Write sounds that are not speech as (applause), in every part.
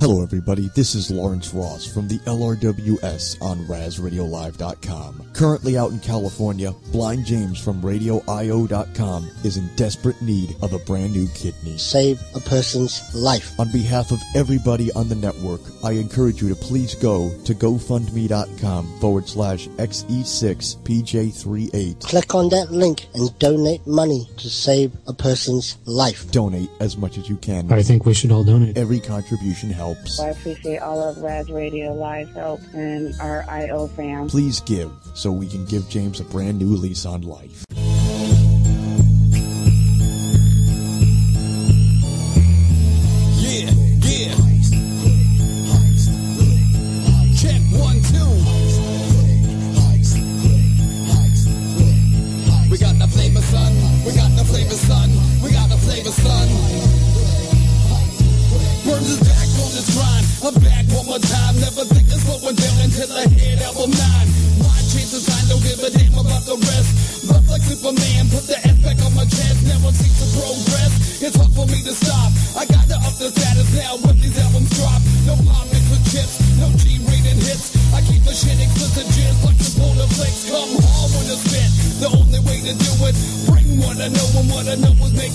Hello, everybody. This is Lawrence Ross from the LRWS on RazRadioLive.com. Currently out in California, Blind James from RadioIO.com is in desperate need of a brand new kidney. Save a person's life. On behalf of everybody on the network, I encourage you to please go to GoFundMe.com forward slash XE6PJ38. Click on that link and donate money to save a person's life. Donate as much as you can. I think we should all donate. Every contribution helps. I appreciate all of Raz Radio Live help and our IO fam. Please give so we can give James a brand new lease on life.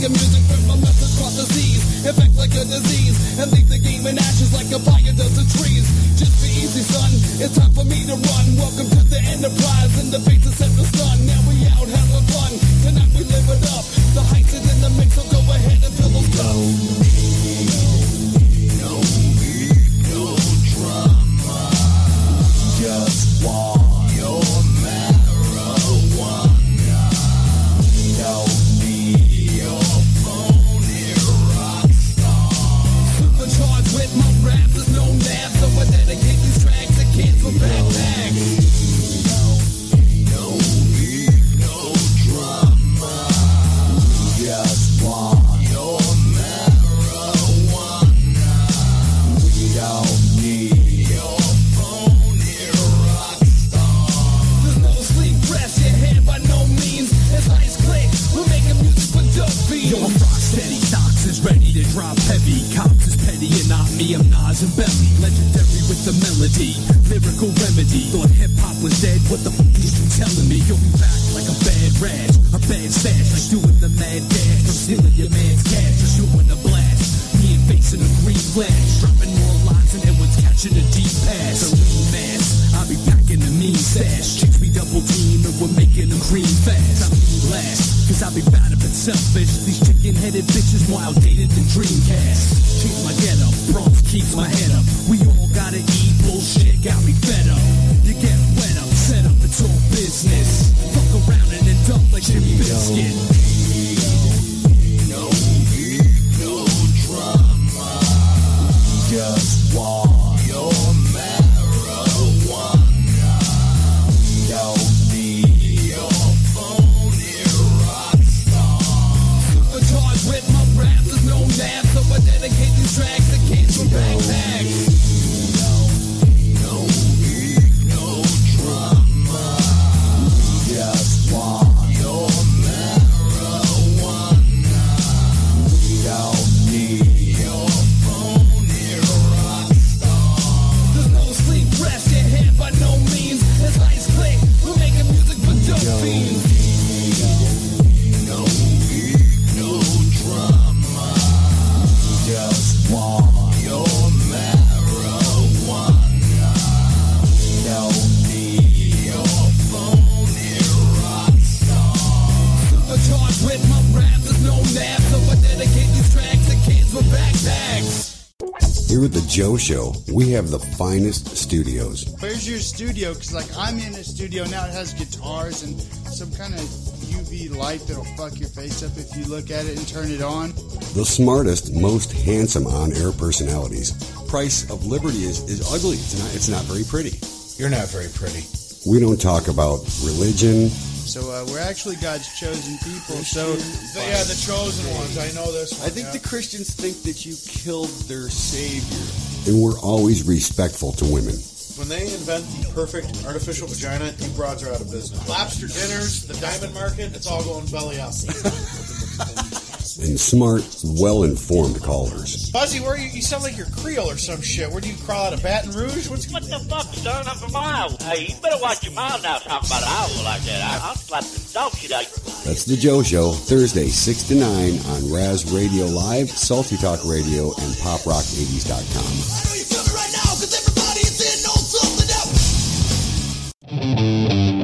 Making music. Spread my message across the seas. Effect like a disease. And leave the game in ashes like a fire does the trees. Just be easy, son. It's time for me to run. Welcome to the enterprise. And the face is Joe Show, we have the finest studios. Where's your studio? Because like I'm in a studio now. It has guitars and some kind of UV light that'll fuck your face up if you look at it and turn it on. The smartest, most handsome on-air personalities. price of liberty is, is ugly. It's not, it's not very pretty. You're not very pretty. We don't talk about religion. So uh, we're actually God's chosen people. So The- yeah, the chosen ones. I know this one. I think yeah. the Christians think that you killed their savior. And we're always respectful to women. When they invent the perfect artificial vagina, you broads are out of business. Lobster dinners, the diamond market, it's all going belly up. (laughs) and smart, well-informed callers. Buzzy, where you, you sound like you're Creole or some shit. Where do you crawl out of Baton Rouge? What's What the fuck, son? I'm from Iowa. Hey, you better watch your mouth now talking about Iowa like that. I, I'll slap the dog shit out you. That's the Joe Show, Thursday, 6 to 9 on Raz Radio Live, Salty Talk Radio, and PopRock80s.com. So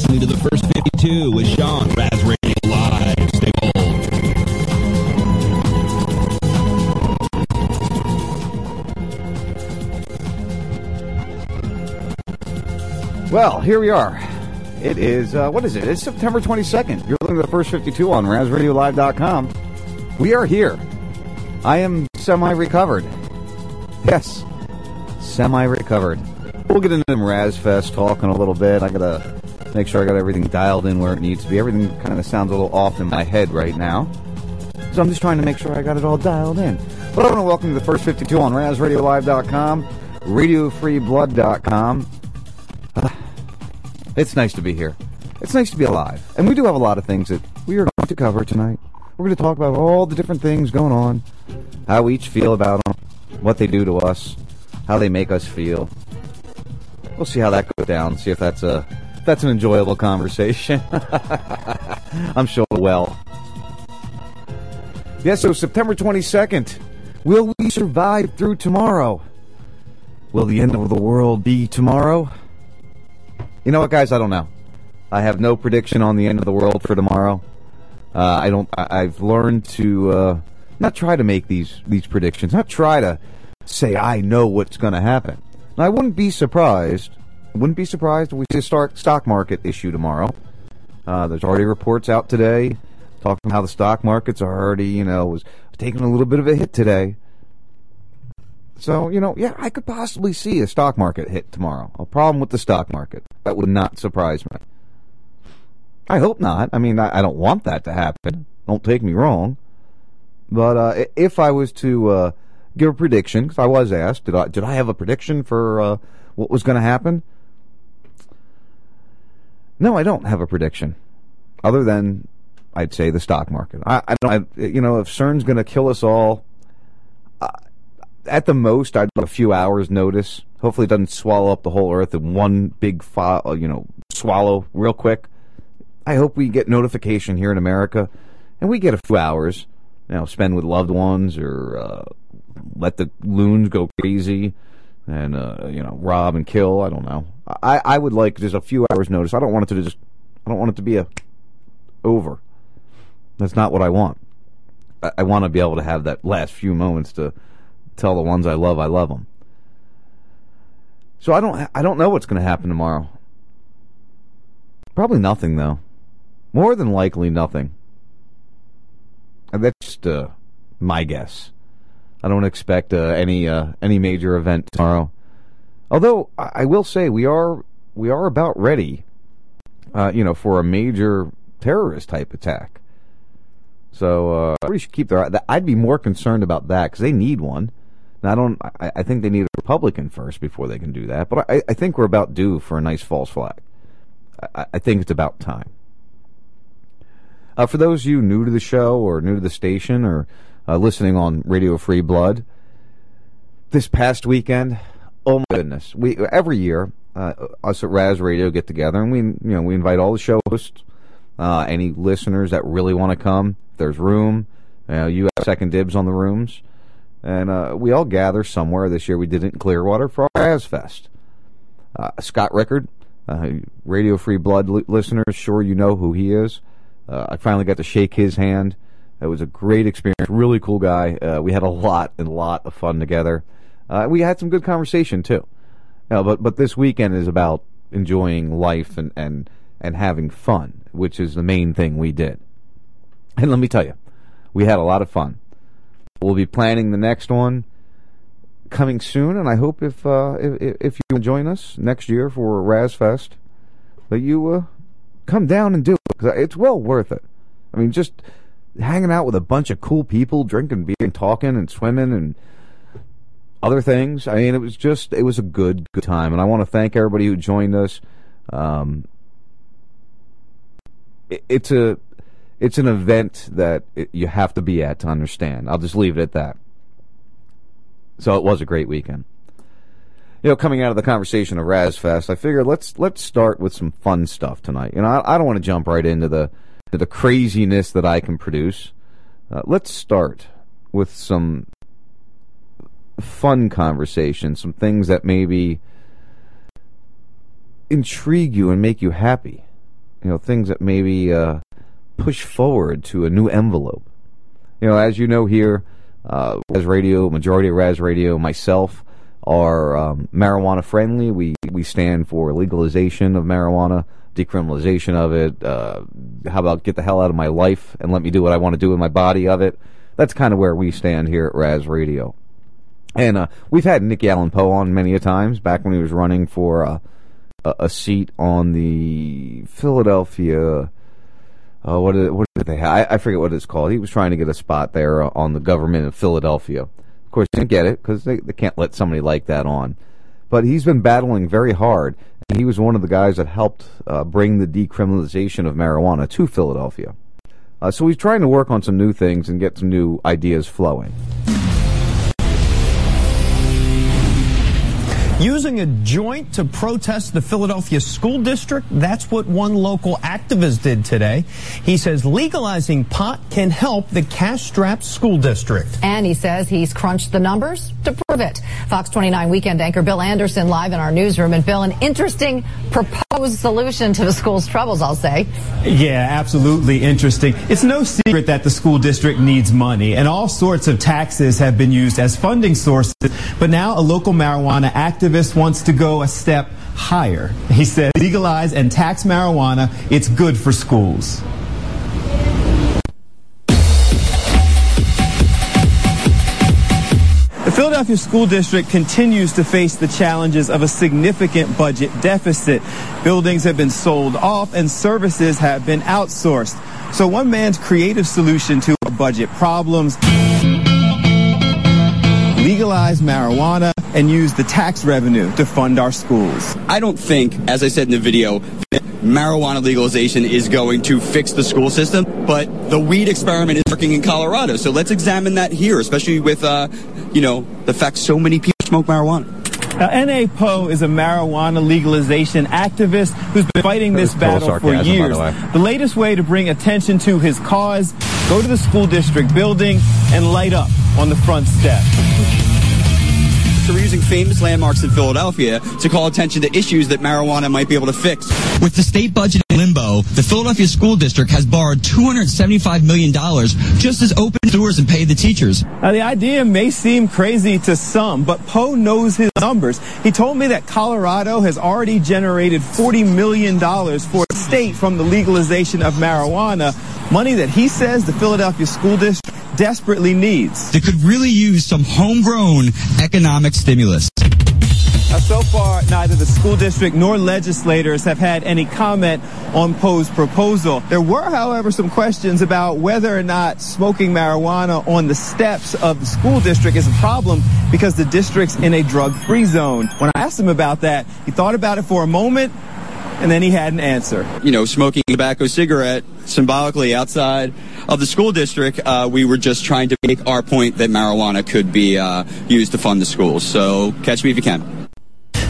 listening to the first 52 with Sean, Raz Radio Live. Stay gold. Well, here we are. It is, uh, what is it? It's September 22nd. You're listening to the first 52 on RazRadioLive.com. We are here. I am semi recovered. Yes, semi recovered. We'll get into some Razfest talk in a little bit. I gotta make sure I got everything dialed in where it needs to be. Everything kind of sounds a little off in my head right now. So I'm just trying to make sure I got it all dialed in. But I want to welcome to the first 52 on RazRadioLive.com, RadioFreeBlood.com. (sighs) It's nice to be here. It's nice to be alive. And we do have a lot of things that we are going to cover tonight. We're going to talk about all the different things going on, how we each feel about them, what they do to us, how they make us feel. We'll see how that goes down. See if that's a that's an enjoyable conversation. (laughs) I'm sure well. Yes, Yeah, so September 22nd. Will we survive through tomorrow? Will the end of the world be tomorrow? You know what, guys? I don't know. I have no prediction on the end of the world for tomorrow. Uh, I don't. I, I've learned to uh, not try to make these these predictions. Not try to say I know what's going to happen. Now, I wouldn't be surprised. Wouldn't be surprised if we see a stock market issue tomorrow. Uh, there's already reports out today talking how the stock markets are already, you know, was taking a little bit of a hit today. So, you know, yeah, I could possibly see a stock market hit tomorrow. A problem with the stock market. That would not surprise me. I hope not. I mean, I, I don't want that to happen. Don't take me wrong. But uh, if I was to uh, give a prediction, because I was asked, did I did I have a prediction for uh, what was going to happen? No, I don't have a prediction, other than I'd say the stock market. I, I don't. I, you know, if CERN's going to kill us all, uh, at the most, I'd give a few hours notice. Hopefully, it doesn't swallow up the whole Earth in one big, fo- uh, you know, swallow real quick. I hope we get notification here in America, and we get a few hours, you know, spend with loved ones or uh, let the loons go crazy and uh, you know rob and kill. I don't know. I I would like just a few hours notice. I don't want it to just. I don't want it to be a over. That's not what I want. I, I want to be able to have that last few moments to tell the ones I love I love them. So I don't I don't know what's going to happen tomorrow. Probably nothing though. More than likely nothing. And that's just uh, my guess. I don't expect uh, any uh, any major event tomorrow. Although I, will say we are we are about ready, uh, you know, for a major terrorist type attack. So uh, we should keep their. I'd be more concerned about that because they need one. Now, I don't. I, I, think they need a Republican first before they can do that. But I, I think we're about due for a nice false flag. I, I think it's about time. Uh, for those of you new to the show or new to the station or uh, listening on Radio Free Blood, this past weekend, oh my goodness, we every year uh, us at Raz Radio get together and we you know we invite all the show hosts, uh, any listeners that really want to come. There's room, you have second dibs on the rooms, and uh, we all gather somewhere. This year we did it in Clearwater for our Raz Fest. Uh, Scott Rickard, Radio Free Blood li- listeners, sure you know who he is. Uh, I finally got to shake his hand. It was a great experience. Really cool guy. Uh, we had a lot and lot of fun together. Uh, we had some good conversation too. but but this weekend is about enjoying life and, and and having fun, which is the main thing we did. And let me tell you, we had a lot of fun. We'll be planning the next one coming soon, and I hope if uh, if, if you join us next year for Razfest, that you uh, come down and do it because it's well worth it. I mean, just hanging out with a bunch of cool people, drinking beer and talking and swimming and other things. I mean, it was just it was a good good time, and I want to thank everybody who joined us. Um, it, it's a it's an event that it, you have to be at to understand. I'll just leave it at that. So it was a great weekend you know, coming out of the conversation of Razfest, I figured let's let's start with some fun stuff tonight. You know, I, I don't want to jump right into the to the craziness that I can produce. Uh, let's start with some fun conversation, some things that maybe intrigue you and make you happy. You know, things that maybe uh, push forward to a new envelope. You know, as you know here, uh, Raz Radio, majority of Raz Radio, myself are um, marijuana friendly. We we stand for legalization of marijuana, decriminalization of it. Uh, how about get the hell out of my life and let me do what I want to do with my body of it? That's kind of where we stand here at Raz Radio. And uh, we've had Nicky Allen Poe on many a times back when he was running for uh, a, seat on the Philadelphia. Uh, what did, what did they have? I, I forget what it's called. He was trying to get a spot there uh, on the government of Philadelphia. Of course, didn't get it because they, they can't let somebody like that on. But he's been battling very hard, and he was one of the guys that helped uh, bring the decriminalization of marijuana to Philadelphia. Uh, so he's trying to work on some new things and get some new ideas flowing. Using a joint to protest the Philadelphia school district, that's what one local activist did today. He says legalizing pot can help the cash-strapped school district. And he says he's crunched the numbers to prove it. Fox 29 weekend anchor Bill Anderson live in our newsroom. And Bill, an interesting proposed solution to the school's troubles, I'll say. Yeah, absolutely interesting. It's no secret that the school district needs money, and all sorts of taxes have been used as funding sources. But now a local marijuana activist wants to go a step higher. He said, legalize and tax marijuana. It's good for schools. The Philadelphia School District continues to face the challenges of a significant budget deficit. Buildings have been sold off and services have been outsourced. So one man's creative solution to budget problems legalize marijuana and use the tax revenue to fund our schools. I don't think, as I said in the video, that marijuana legalization is going to fix the school system, but the weed experiment is working in Colorado. So let's examine that here, especially with, uh, you know, the fact so many people smoke marijuana. Now, N.A. Poe is a marijuana legalization activist who's been fighting this battle for sarcasm, by years. the. The latest way to bring attention to his cause, go to the school district building and light up on the front step. So we're using famous landmarks in Philadelphia to call attention to issues that marijuana might be able to fix. With the state budget in limbo, the Philadelphia School District has borrowed $275 million just as open doors and pay the teachers. Now, the idea may seem crazy to some, but Poe knows his numbers. He told me that Colorado has already generated $40 million for the state from the legalization of marijuana, money that he says the Philadelphia School District desperately needs. They could really use some homegrown economic stimulus. Now, so far, neither the school district nor legislators have had any comment on Poe's proposal. There were, however, some questions about whether or not smoking marijuana on the steps of the school district is a problem because the district's in a drug-free zone. When I asked him about that, he thought about it for a moment, and then he had an answer. You know, smoking a tobacco cigarette symbolically outside of the school district, uh, we were just trying to make our point that marijuana could be uh, used to fund the schools. So catch me if you can.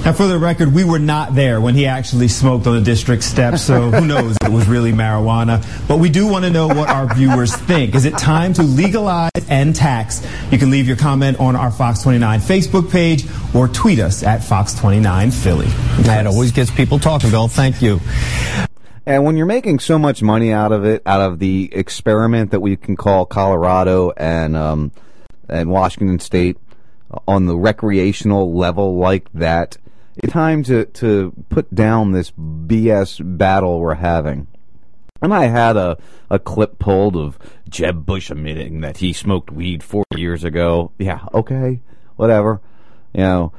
Now, for the record, we were not there when he actually smoked on the district steps, so who (laughs) knows if it was really marijuana. But we do want to know what our viewers think. Is it time to legalize and tax? You can leave your comment on our Fox 29 Facebook page or tweet us at Fox 29 Philly. That always gets people talking, Bill. Thank you. And when you're making so much money out of it, out of the experiment that we can call Colorado and um, and Washington State on the recreational level like that, it's time to to put down this BS battle we're having. And I had a, a clip pulled of Jeb Bush admitting that he smoked weed four years ago. Yeah, okay, whatever. You know,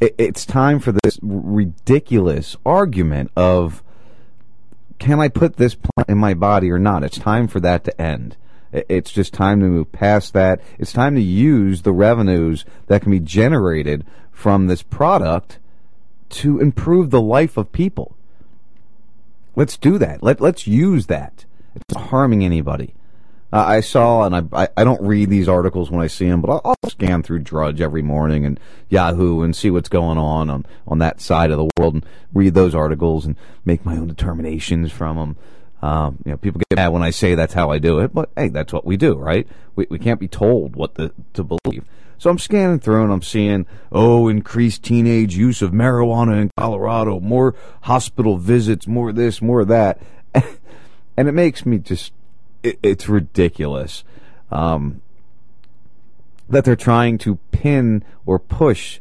it, it's time for this ridiculous argument of can I put this plant in my body or not? It's time for that to end. It's just time to move past that. It's time to use the revenues that can be generated from this product to improve the life of people. Let's do that. Let let's use that. It's not harming anybody. Uh, I saw, and I, I don't read these articles when I see them, but I'll, I'll scan through Drudge every morning and Yahoo and see what's going on on on that side of the world and read those articles and make my own determinations from them. Um, you know, people get mad when I say that's how I do it, but hey, that's what we do, right? We we can't be told what the, to believe. So I'm scanning through and I'm seeing, oh, increased teenage use of marijuana in Colorado, more hospital visits, more this, more that. (laughs) and it makes me just, it, it's ridiculous um, that they're trying to pin or push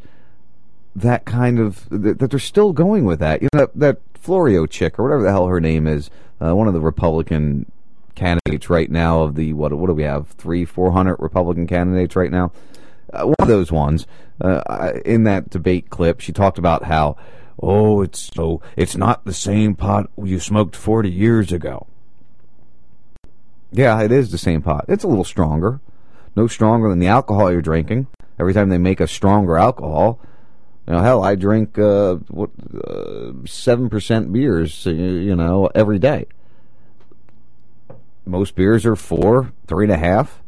that kind of, that, they're still going with that. You know, that, that Florio chick or whatever the hell her name is, uh, one of the Republican candidates right now of the what what do we have three four hundred Republican candidates right now. Uh, one of those ones uh, in that debate clip, she talked about how oh it's so it's not the same pot you smoked forty years ago. Yeah, it is the same pot. It's a little stronger, no stronger than the alcohol you're drinking. Every time they make a stronger alcohol, you know, hell, I drink uh, what uh, seven percent beers, you know, every day. Most beers are four, three and a half.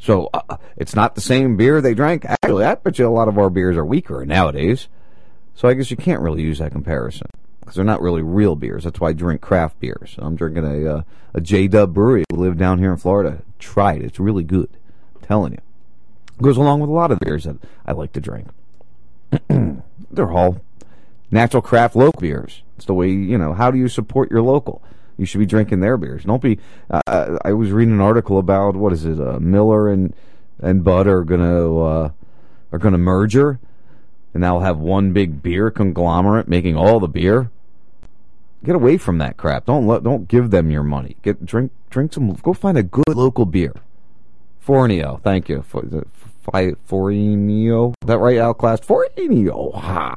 So uh, it's not the same beer they drank. Actually, I bet you a lot of our beers are weaker nowadays. So I guess you can't really use that comparison because they're not really real beers. That's why I drink craft beers. I'm drinking a uh, a J Dub brewery. We live down here in Florida. Try it. It's really good. I'm telling you. It goes along with a lot of beers that I like to drink. (clears throat) they're all natural craft local beers. It's the way you know. How do you support your local? You should be drinking their beers. Don't be. Uh, I was reading an article about what is it? Uh, Miller and and Bud are gonna uh, are gonna merger, and now have one big beer conglomerate making all the beer. Get away from that crap. Don't let, don't give them your money. Get drink drink some. Go find a good local beer. Fornio, thank you. For, Fornio, that right? Outclassed Fornio. Ha.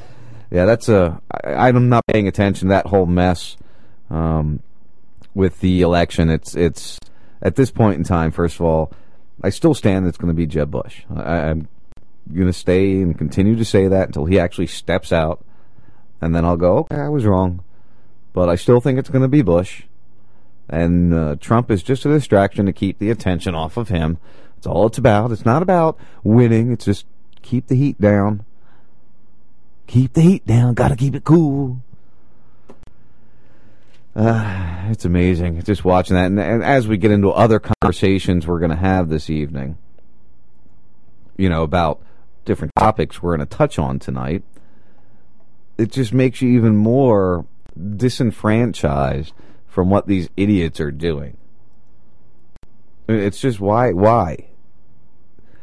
(laughs) yeah, that's a. I, I'm not paying attention to that whole mess um, with the election. It's it's at this point in time. First of all, I still stand. that It's going to be Jeb Bush. I, I'm going to stay and continue to say that until he actually steps out, and then I'll go. Okay, I was wrong, but I still think it's going to be Bush. And uh, Trump is just a distraction to keep the attention off of him. That's all it's about. It's not about winning. It's just keep the heat down. Keep the heat down. Got to keep it cool. Uh, (sighs) it's amazing just watching that. And, and, as we get into other conversations we're going to have this evening, you know, about different topics we're going to touch on tonight, it just makes you even more disenfranchised from what these idiots are doing. It's just why, why?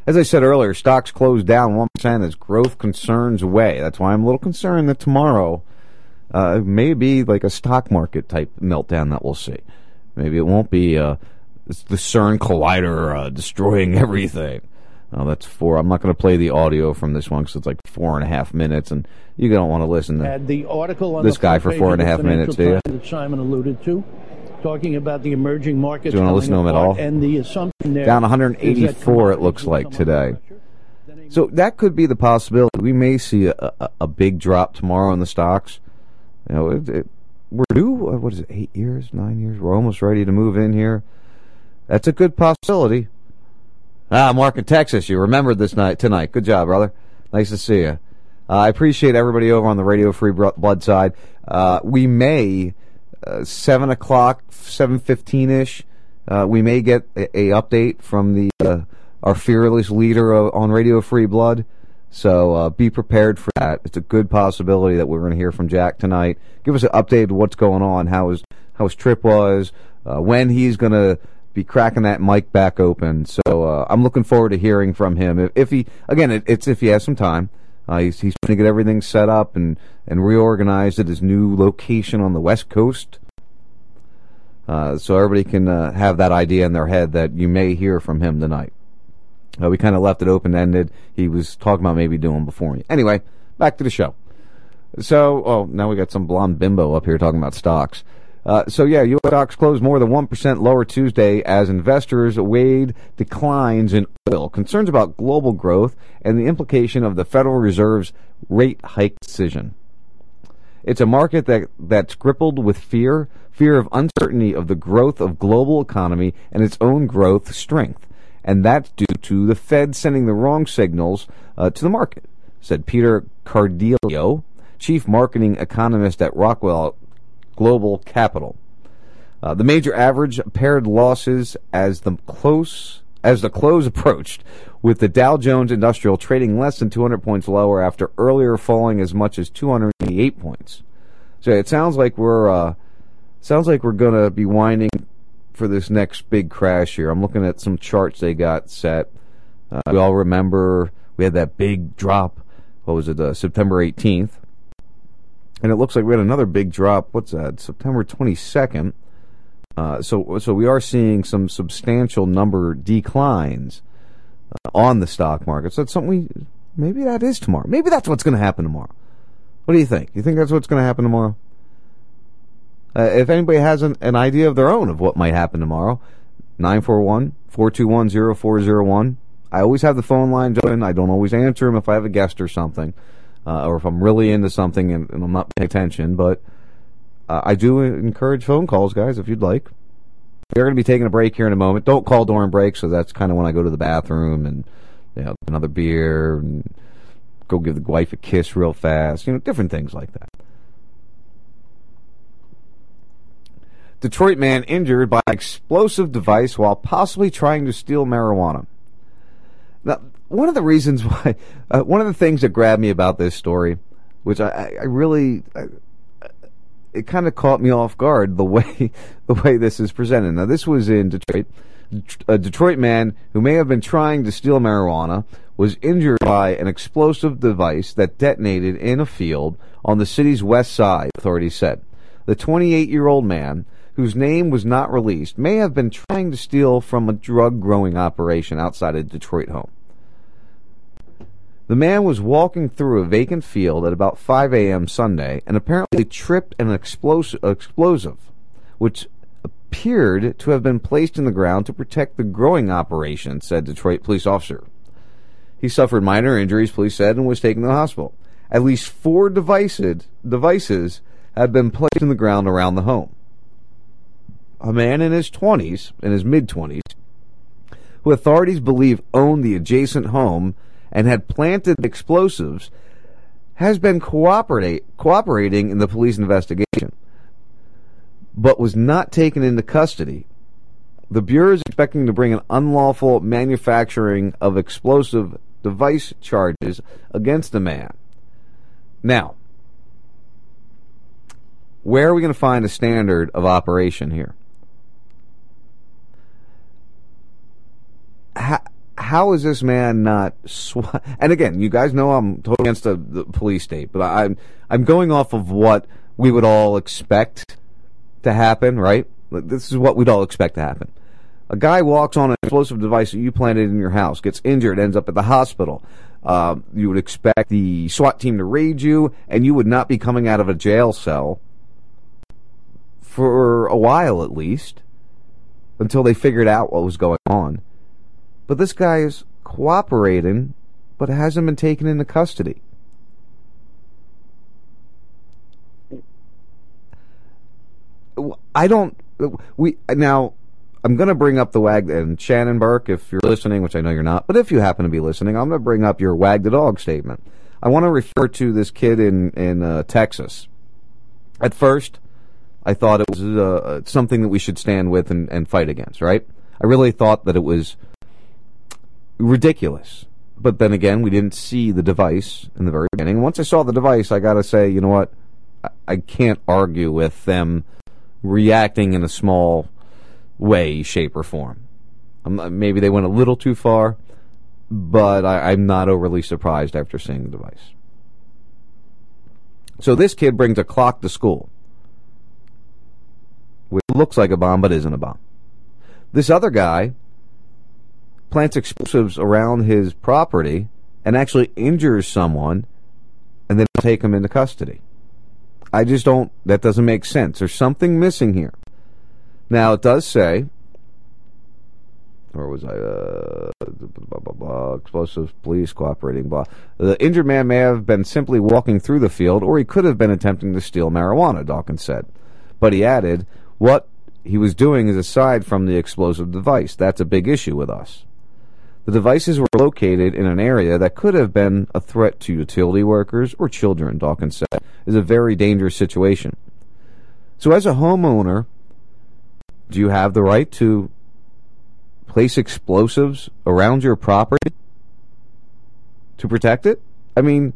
As I said earlier, stocks closed down 1% as growth concerns away. That's why I'm a little concerned that tomorrow uh, maybe like a stock market type meltdown that we'll see. Maybe it won't be uh, the CERN collider uh, destroying (laughs) everything. Oh, that's four. I'm not going to play the audio from this one because it's like four and a half minutes, and you don't want to listen to the article on this the guy for four and a half minutes, do you? That Simon alluded to, talking about the emerging markets. Do you want to listen to him at all? And the assumption there down 184, it looks like today. So that could be the possibility. We may see a, a, a big drop tomorrow in the stocks. You know, it, it, we're due, uh, what is it, eight years, nine years? We're almost ready to move in here. That's a good possibility. Ah, Mark in Texas, you remembered this night tonight. Good job, brother. Nice to see you. Uh, I appreciate everybody over on the Radio Free Blood side. Uh, we may, uh, 7 o'clock, 7.15ish, uh, we may get a, a update from the uh, our fearless leader on Radio Free Blood. So uh, be prepared for that. It's a good possibility that we're going to hear from Jack tonight. Give us an update of what's going on, how his how his trip was, uh, when he's going to be cracking that mic back open. So uh, I'm looking forward to hearing from him. If, if he again, it, it's if he has some time. Uh, he's he's trying to get everything set up and and reorganized at his new location on the West Coast. Uh, so everybody can uh, have that idea in their head that you may hear from him tonight. Uh, we kind of left it open ended. He was talking about maybe doing before me. Anyway, back to the show. So, oh, now we got some blonde bimbo up here talking about stocks. Uh, so yeah, U.S. stocks closed more than 1% lower Tuesday as investors weighed declines in oil, concerns about global growth, and the implication of the Federal Reserve's rate hike decision. It's a market that, that's crippled with fear, fear of uncertainty of the growth of global economy and its own growth strength and that's due to the Fed sending the wrong signals uh, to the market, said Peter Cardillo, chief marketing economist at Rockwell Global Capital. Uh, the major average pared losses as the close as the close (laughs) approached with the Dow Jones Industrial trading less than 200 points lower after earlier falling as much as 288 points. So it sounds like we're uh, sounds like we're going to be winding for this next big crash here. I'm looking at some charts they got set. Uh, we all remember we had that big drop. What was it? Uh, September 18th, and it looks like we had another big drop. What's that? September 22nd. Uh, so so we are seeing some substantial number declines uh, on the stock market. So that's something we maybe that is tomorrow. Maybe that's what's going to happen tomorrow. What do you think? You think that's what's going to happen tomorrow? Uh, if anybody has an, an idea of their own of what might happen tomorrow, 941 421 0401. I always have the phone lines open. I don't always answer them if I have a guest or something, uh, or if I'm really into something and, and I'm not paying attention. But uh, I do encourage phone calls, guys, if you'd like. We're going to be taking a break here in a moment. Don't call during break, so that's kind of when I go to the bathroom and you know, another beer and go give the wife a kiss real fast. You know, different things like that. Detroit man injured by explosive device while possibly trying to steal marijuana. Now, one of the reasons (laughs) why, uh, one of the things that grabbed me about this story, which I, I really, I, it kind of caught me off guard the (laughs) way the way this is presented. Now, this was in Detroit. A Detroit man who may have been trying to steal marijuana was injured by an explosive device that detonated in a field on the city's west side, authorities said. The 28 year old man, whose name was not released, may have been trying to steal from a drug growing operation outside a Detroit home. The man was walking through a vacant field at about 5 a.m. Sunday and apparently tripped an explos- explosive, which appeared to have been placed in the ground to protect the growing operation, said Detroit police officer. He suffered minor injuries, police said, and was taken to the hospital. At least four devices, devices been placed in the ground around the home. A man in his 20s, in his mid 20s, who authorities believe owned the adjacent home and had planted explosives, has been cooperating in the police investigation, but was not taken into custody. The Bureau is expecting to bring an unlawful manufacturing of explosive device charges against the man. Now, where are we going to find a standard of operation here? How, how is this man not sw- (laughs) and again you guys know i'm totally against the, the police state but i'm i'm going off of what we would all expect to happen right? This is what we'd all expect to happen. A guy walks on an explosive device that you planted in your house gets injured ends up at the hospital. Uh, you would expect the swat team to raid you and you would not be coming out of a jail cell for a while at least until they figured out what was going on but this guy is cooperating, but hasn't been taken into custody. I don't. We now. I'm going to bring up the wag and Shannon Burke, if you're listening, which I know you're not, but if you happen to be listening, I'm going to bring up your wag the dog statement. I want to refer to this kid in in uh, Texas. At first, I thought it was uh, something that we should stand with and, and fight against. Right? I really thought that it was ridiculous. But then again, we didn't see the device in the very beginning. Once I saw the device, I got to say, you know what? I, I can't argue with them reacting in a small way, shape, or form. Maybe they went a little too far, but I, I'm not overly surprised after seeing the device. So this kid brings a clock to school, which looks like a bomb but isn't a bomb. This other guy plants explosives around his property and actually injures someone and then take him into custody. I just don't, that doesn't make sense. There's something missing here. Now, it does say, or was I, uh, blah, blah, blah, explosives, police cooperating, blah. The injured man may have been simply walking through the field, or he could have been attempting to steal marijuana, Dawkins said. But he added, what he was doing is aside from the explosive device. That's a big issue with us. The devices were located in an area that could have been a threat to utility workers or children, Dawkins said. is a very dangerous situation. So, as a homeowner, do you have the right to place explosives around your property to protect it? I mean,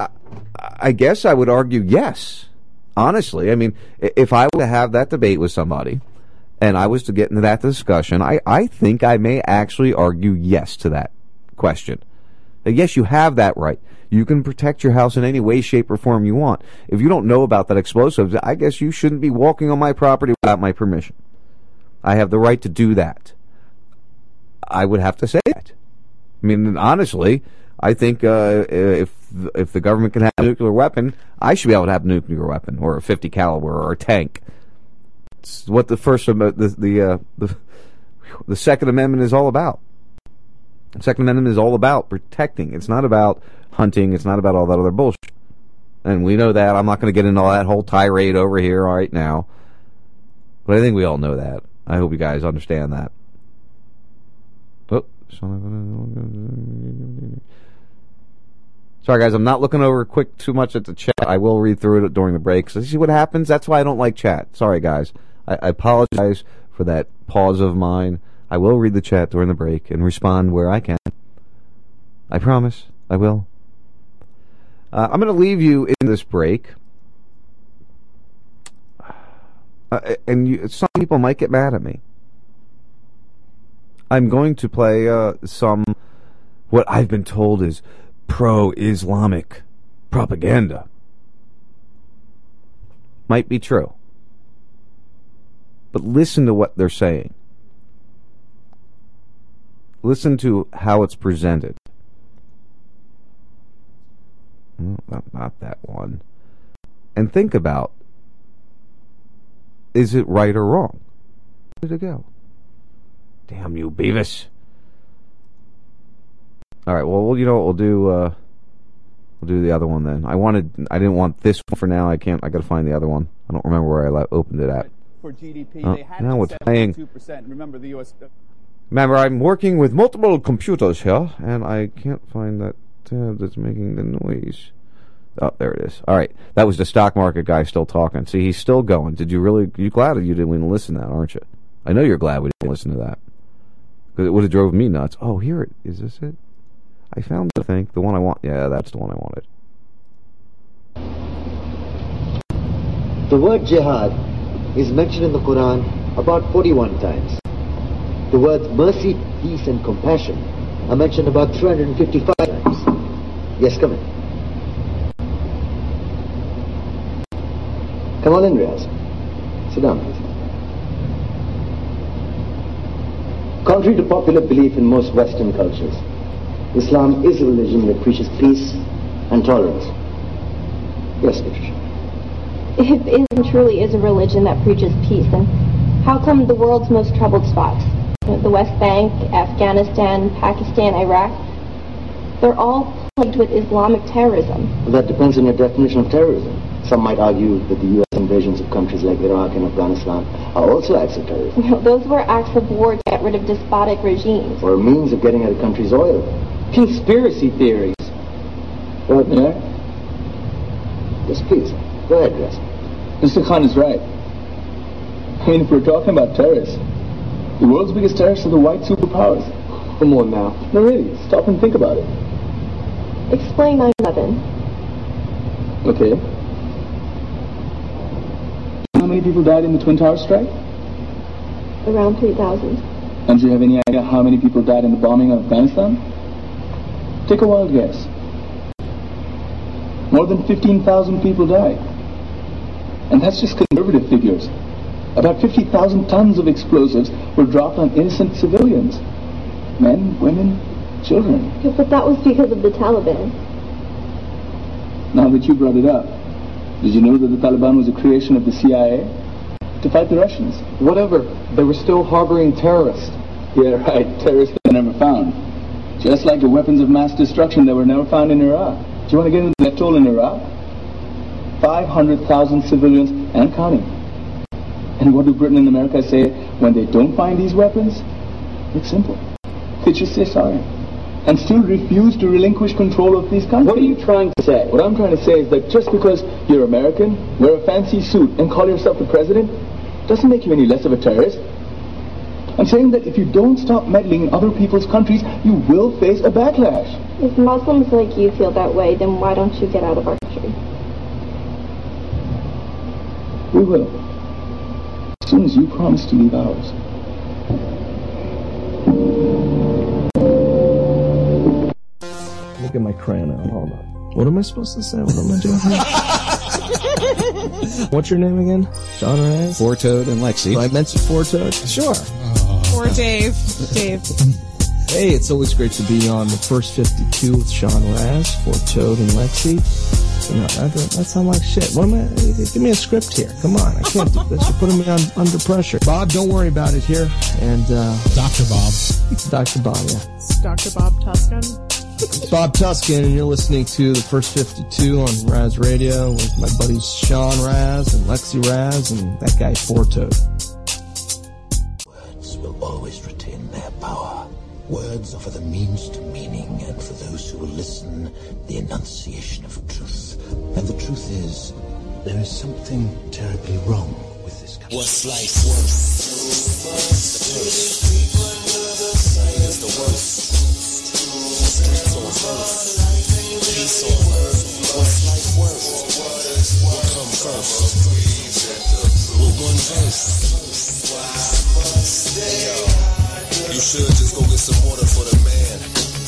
I, I guess I would argue yes. Honestly, I mean, if I were to have that debate with somebody and I was to get into that discussion, I, I think I may actually argue yes to that question. That yes, you have that right. You can protect your house in any way, shape, or form you want. If you don't know about that explosive, I guess you shouldn't be walking on my property without my permission. I have the right to do that. I would have to say that. I mean, honestly, I think uh, if if the government can have a nuclear weapon, I should be able to have a nuclear weapon or a 50 caliber or a tank. It's what the first the the uh, the, the Second Amendment is all about. The Second Amendment is all about protecting. It's not about hunting. It's not about all that other bullshit. And we know that. I'm not going to get into all that whole tirade over here right now. But I think we all know that. I hope you guys understand that. Oh, Sorry, guys. I'm not looking over quick too much at the chat. I will read through it during the break. So see what happens. That's why I don't like chat. Sorry, guys. I, I apologize for that pause of mine. I will read the chat during the break and respond where I can. I promise. I will. Uh, I'm going to leave you in this break. Uh, and you, some people might get mad at me. I'm going to play uh, some what I've been told is pro-Islamic propaganda. Might be true. But listen to what they're saying. Listen to how it's presented. Not, not that one. And think about is it right or wrong? Where did it go? Damn you, Beavis. All right. Well, you know what we'll do. Uh, we'll do the other one then. I wanted. I didn't want this one for now. I can't. I got to find the other one. I don't remember where I opened it at. For GDP, Oh, uh, they had now it's playing. 2%. Remember the U.S. Uh, remember, I'm working with multiple computers here, and I can't find that tab that's making the noise. Oh, there it is. All right, that was the stock market guy still talking. See, he's still going. Did you really? You glad you didn't even listen to that, aren't you? I know you're glad we didn't listen to that because it would have drove me nuts. Oh, here it is. This it? I found. the thing, the one I want. Yeah, that's the one I wanted. The word jihad is mentioned in the Quran about 41 times. The words mercy, peace, and compassion are mentioned about 355 times. Yes, come in. Come on in, Riaz. Sit down, please. Contrary to popular belief in most Western cultures, Islam is a religion that preaches peace and tolerance. Yes, Patricia. If Islam truly is a religion that preaches peace, then how come the world's most troubled spots, the West Bank, Afghanistan, Pakistan, Iraq, they're all plagued with Islamic terrorism? Well, that depends on your definition of terrorism. Some might argue that the U.S. invasions of countries like Iraq and Afghanistan are also acts of terrorism, know, those were acts of war to get rid of despotic regimes. or a means of getting at a country's oil. Conspiracy theories. What? Yeah? Yes, please. Go ahead, Dress. Mr. Khan is right. I mean, if we're talking about terrorists, the world's biggest terrorists are the white superpowers. Come on now. No, really. Stop and think about it. Explain 9-11. Okay. How many people died in the Twin Towers strike? Around 3,000. And do you have any idea how many people died in the bombing of Afghanistan? Take a wild guess. More than 15,000 people died. And that's just conservative figures. About 50,000 tons of explosives were dropped on innocent civilians. Men, women, children. Yeah, But that was because of the Taliban. Now that you brought it up, did you know that the Taliban was a creation of the CIA? To fight the Russians. Whatever. They were still harboring terrorists. Yeah, right. Terrorists that were never found. Just like the weapons of mass destruction that were never found in Iraq. Do you want to get into that death toll in Iraq? 500,000 civilians and counting. And what do Britain and America say when they don't find these weapons? It's simple. They just say sorry. And still refuse to relinquish control of these countries. What are you trying to say? What I'm trying to say is that just because you're American, wear a fancy suit, and call yourself the president, doesn't make you any less of a terrorist. I'm saying that if you don't stop meddling in other people's countries, you will face a backlash. If Muslims like you feel that way, then why don't you get out of our country? We will. As soon as you promise to leave ours. Look at my crayon out. Hold on. What am I supposed to say? What am I doing here? What's your name again? Sean Raz? Four Toad and Lexi. So I mentioned Four Toad? Sure. Poor Dave. Dave. Hey, it's always great to be on the first 52 with Sean Raz, Four Toad and Lexi. You know, that, that sound like shit. What am I? Give me a script here. Come on. I can't do this. You're putting me on, under pressure. Bob, don't worry about it here. And, uh. Dr. Bob. Dr. Bob, yeah. It's Dr. Bob Tuscan. It's Bob Tuscan, and you're listening to the first 52 on Raz Radio with my buddies Sean Raz and Lexi Raz and that guy Four Toad. Words will always retain their power. Words for the means to meaning, and for those who will listen, the enunciation of truth. And the truth is, there is something terribly wrong with this country. What's life worth? The earth. Peace on earth. What's life worth? What come first? With one verse. Yo, you should just go get some water for the man.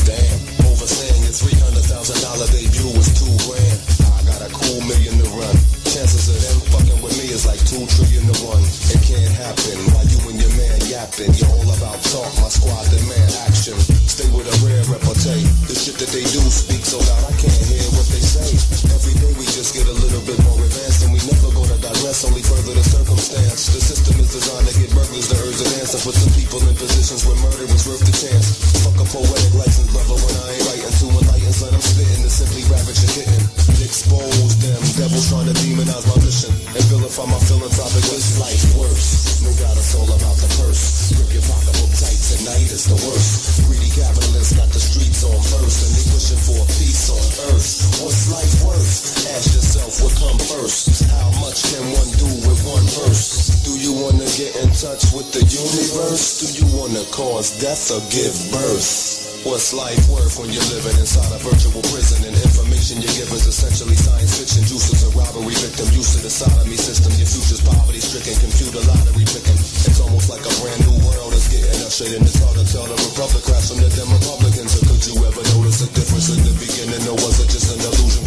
Damn, overstaying your three hundred thousand dollar debut was two grand. I got a cool million to run. Chances of them fucking with me is like two trillion to one. It can't happen while you and your man yapping. You're all about talk, my squad demand action. Stay with a rare repartee. The shit that they do speak so loud I can't hear what they say. Every day we just get a little bit more advanced and we never go to digress, only further the circumstance. The system is designed to get burglars to urge an answer. Put some people in positions where murder was worth the chance. Fuck a poetic license, brother, when I ain't writing to enlighten, son, I'm spitting to simply ravage a kitten. Expose them, devils trying to demonize my mission and vilify my philanthropic This life worse. No doubt it's all about the purse. Grip your pocketbook tight tonight is the worst. Greedy capitalists got the streets on first and they wishing for a peace on earth. What's life worth? Ask yourself what come first. How much can one do with one verse? Do you wanna get in touch with the universe? Do you wanna cause death or give birth? What's life worth when you're living inside a virtual prison and information you give is essentially science fiction? Juices a robbery victim, used to the sodomy system. Your future's poverty stricken, computer lottery picking. It's almost like a brand new world is getting ushered in. It's hard to tell the Republicans from the Republicans. So could you ever notice a difference in the beginning, or was it just an illusion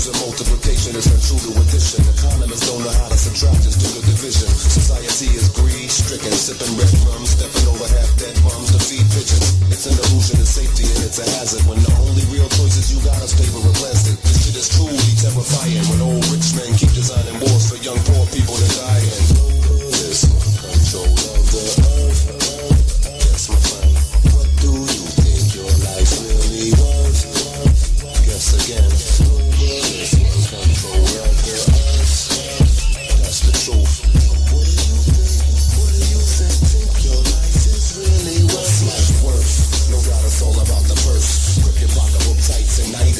using multiplication as true to addition. Economists don't know how to subtract, just do the division. Society is greed stricken, sipping red rum, stepping over half dead moms to feed pigeons. It's an illusion of safety and it's a hazard when the only real choices you got is paper and plastic. This shit is truly terrifying when old rich men keep designing wars for young poor people to die in. This control of the earth. Yes, my. What do you think your life really worth? Guess again.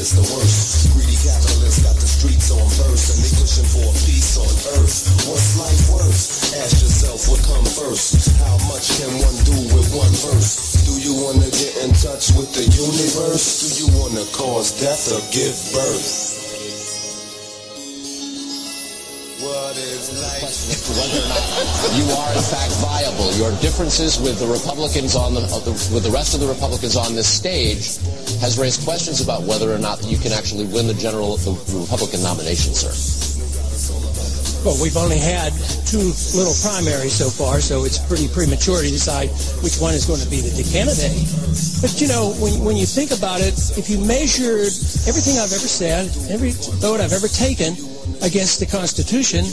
Is the worst. Greedy capitalists got the streets on first and they pushing for a peace on earth. What's life worth? Ask yourself what come first. How much can one do with one verse? Do you wanna get in touch with the universe? Do you wanna cause death or give birth? What is life? as to whether or not you are in fact viable. Your differences with the Republicans on the with the rest of the Republicans on this stage has raised questions about whether or not you can actually win the general the Republican nomination, sir. Well, we've only had two little primaries so far, so it's pretty premature to decide which one is going to be the candidate. But you know, when, when you think about it, if you measured everything I've ever said, every vote I've ever taken against the Constitution,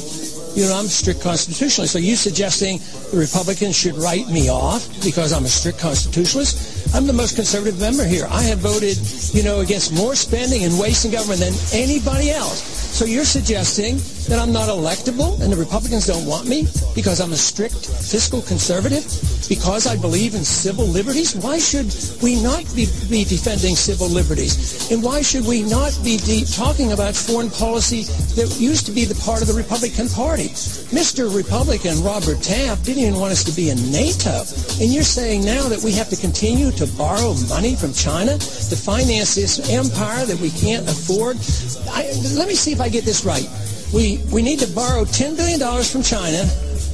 you know, I'm a strict constitutionalist. So you suggesting the Republicans should write me off because I'm a strict constitutionalist? I'm the most conservative member here. I have voted, you know, against more spending and waste in government than anybody else. So you're suggesting that I'm not electable and the Republicans don't want me because I'm a strict fiscal conservative? Because I believe in civil liberties? Why should we not be, be defending civil liberties? And why should we not be talking about foreign policy that used to be the part of the Republican Party? Mr. Republican Robert Taft didn't even want us to be in NATO. And you're saying now that we have to continue to borrow money from China to finance this empire that we can't afford? I, let me see if I get this right. We, we need to borrow $10 billion from China,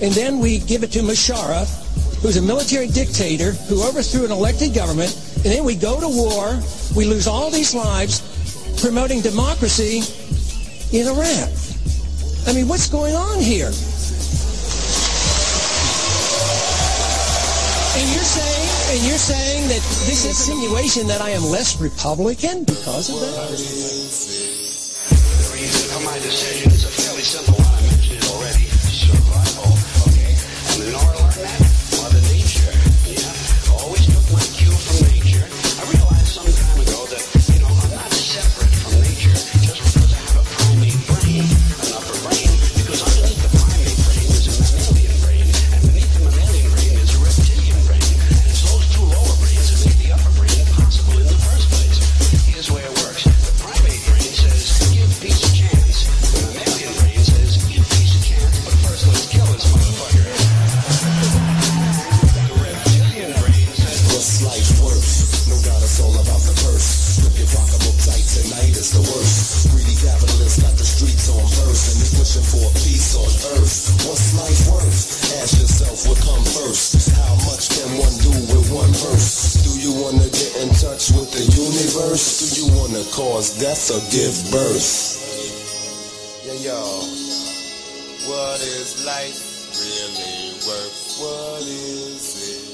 and then we give it to Musharraf, who's a military dictator who overthrew an elected government, and then we go to war, we lose all these lives promoting democracy in Iraq. I mean, what's going on here? And you're saying, and you're saying that this insinuation that I am less Republican because of that? My decision is a fairly simple one. I mentioned it already. Survival. Okay? Universe? Do you wanna cause death or give birth? Yeah, yo. What is life really worth? What is it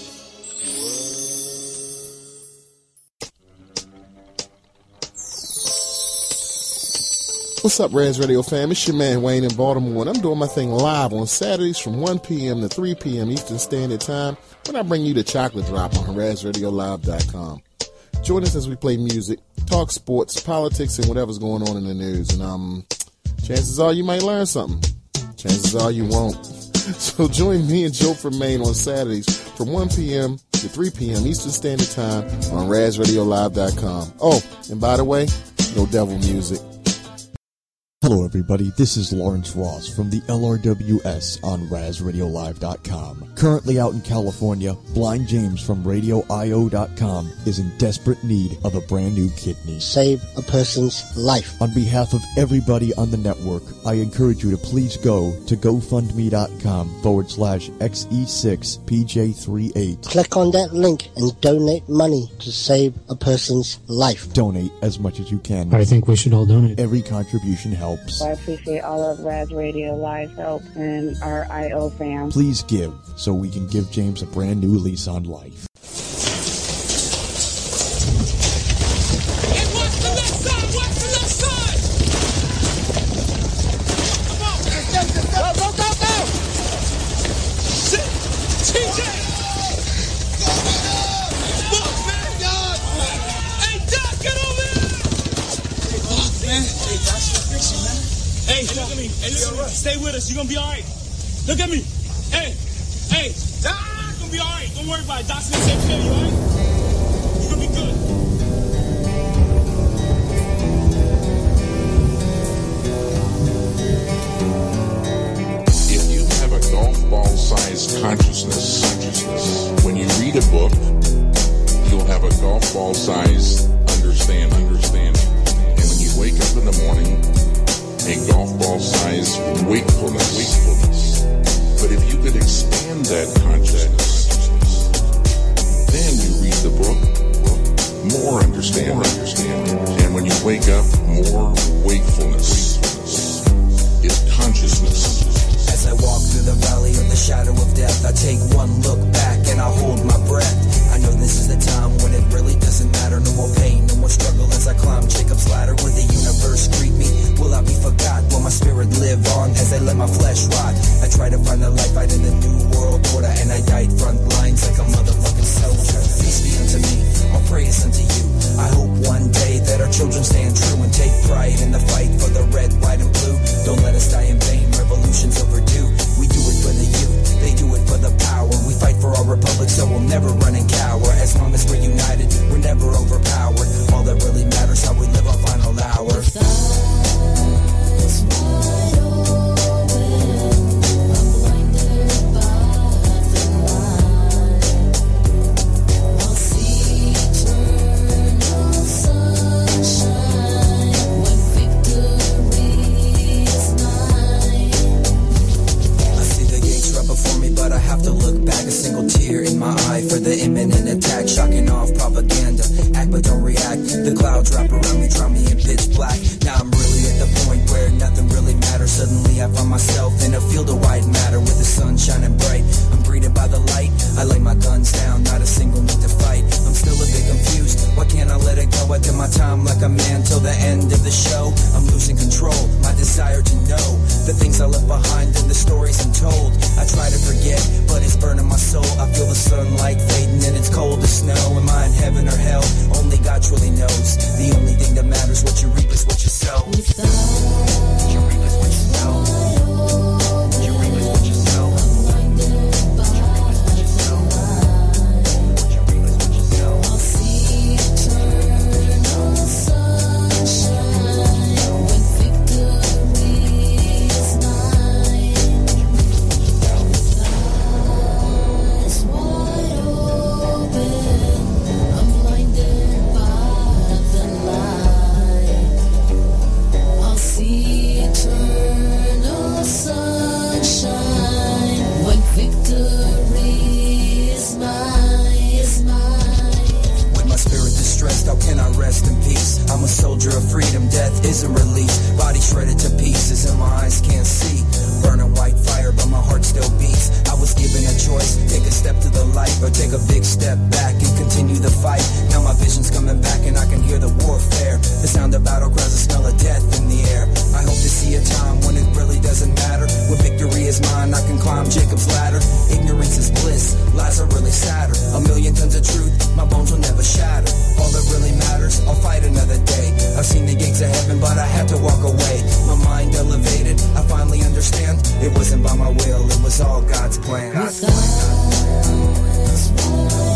What's up, Raz Radio fam? It's your man Wayne in Baltimore, and I'm doing my thing live on Saturdays from 1 p.m. to 3 p.m. Eastern Standard Time when I bring you the chocolate drop on RazRadioLive.com. Join us as we play music, talk sports, politics, and whatever's going on in the news. And um, chances are you might learn something. Chances are you won't. (laughs) So join me and Joe from Maine on Saturdays from 1 p.m. to 3 p.m. Eastern Standard Time on RazRadioLive.com. Oh, and by the way, no devil music. Hello, everybody. This is Lawrence Ross from the LRWS on RazRadioLive.com. Currently out in California, Blind James from RadioIO.com is in desperate need of a brand new kidney. Save a person's life. On behalf of everybody on the network, I encourage you to please go to GoFundMe.com forward slash XE6PJ38. Click on that link and donate money to save a person's life. Donate as much as you can. I think we should all donate. Every contribution helps. I appreciate all of Raz Radio Live help and our IO fam. Please give so we can give James a brand new lease on life. Take a big step back and continue the fight. Now my vision's coming back and I can hear the warfare. The sound of battlegrounds, the smell of death in the air. I hope to see a time when it really doesn't matter. When victory is mine, I can climb Jacob's ladder. Ignorance is bliss, lies are really sadder. A million tons of truth, my bones will never shatter. All that really matters, I'll fight another day. I've seen the gates of heaven, but I had to walk away. My mind elevated, I finally understand. It wasn't by my will, it was all God's plan. God's plan. God's plan this world.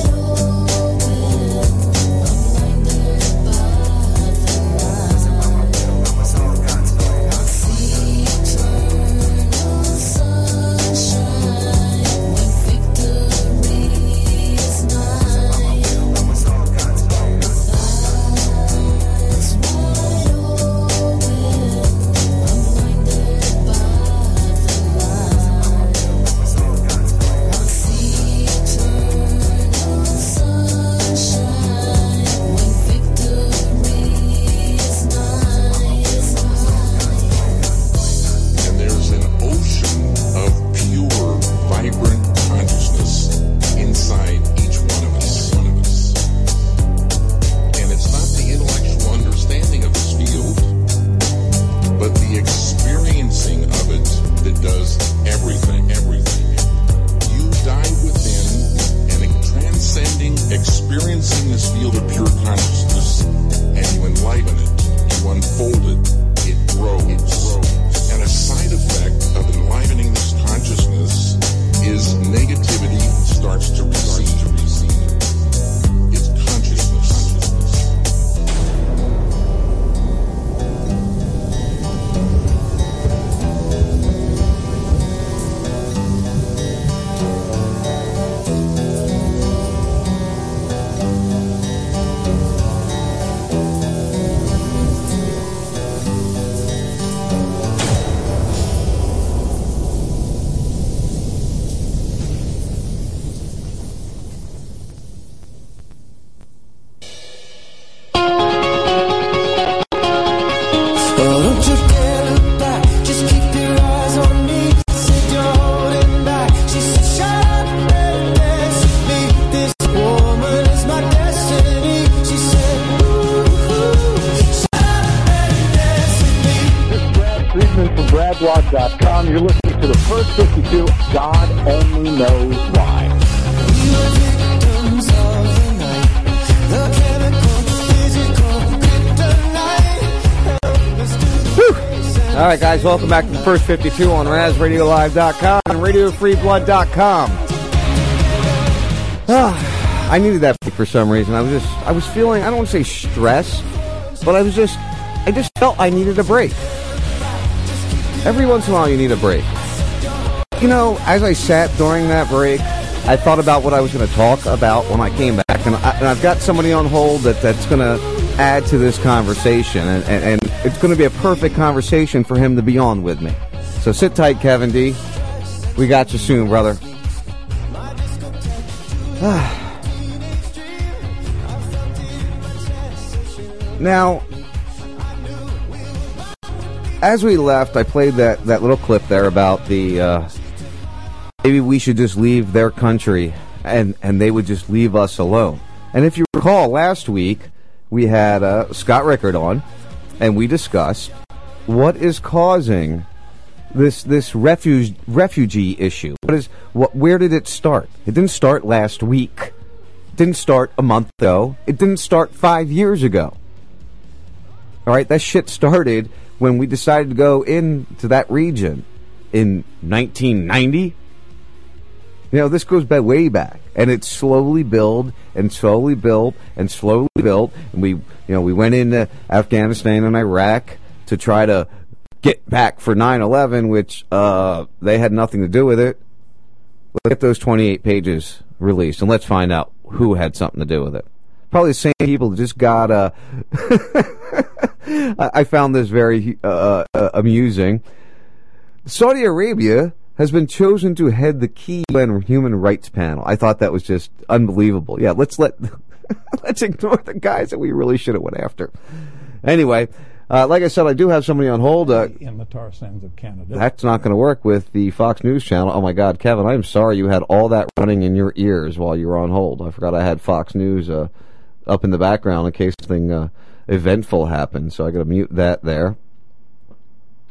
Guys, welcome back to the first 52 on RazRadioLive.com and RadioFreeBlood.com. Ah, I needed that for some reason. I was just, I was feeling, I don't want to say stress, but I was just, I just felt I needed a break. Every once in a while, you need a break. You know, as I sat during that break, I thought about what I was going to talk about when I came back, and, I, I've got somebody on hold that, that's going to add to this conversation, and, and, and it's going to be a perfect conversation for him to be on with me. So sit tight, Kevin D. We got you soon, brother. (sighs) now, as we left, I played that, that little clip there about the uh, maybe we should just leave their country and, and they would just leave us alone. And if you recall, last week we had uh, Scott Rickard on, and we discussed what is causing this this refuge refugee issue. What is what? Where did it start? It didn't start last week. It didn't start a month ago. It didn't start five years ago. All right, that shit started when we decided to go into that region in 1990. You know, this goes back way back, and it slowly built and slowly built and slowly built, and we, you know, we went into Afghanistan and Iraq to try to get back for 9/11, which uh, they had nothing to do with it. Let's get those 28 pages released, and let's find out who had something to do with it. Probably the same people that just got. Uh, (laughs) I I found this very uh, uh, amusing. Saudi Arabia has been chosen to head the key UN Human Rights Panel. I thought that was just unbelievable. Yeah, let's let (laughs) let's ignore the guys that we really should have went after. Anyway, uh, like I said, I do have somebody on hold. Uh, in the tar sands of Canada. that's not going to work with the Fox News channel. Oh my God, Kevin, I'm sorry you had all that running in your ears while you were on hold. I forgot I had Fox News uh, up in the background in case something uh, eventful happened. So I got to mute that there.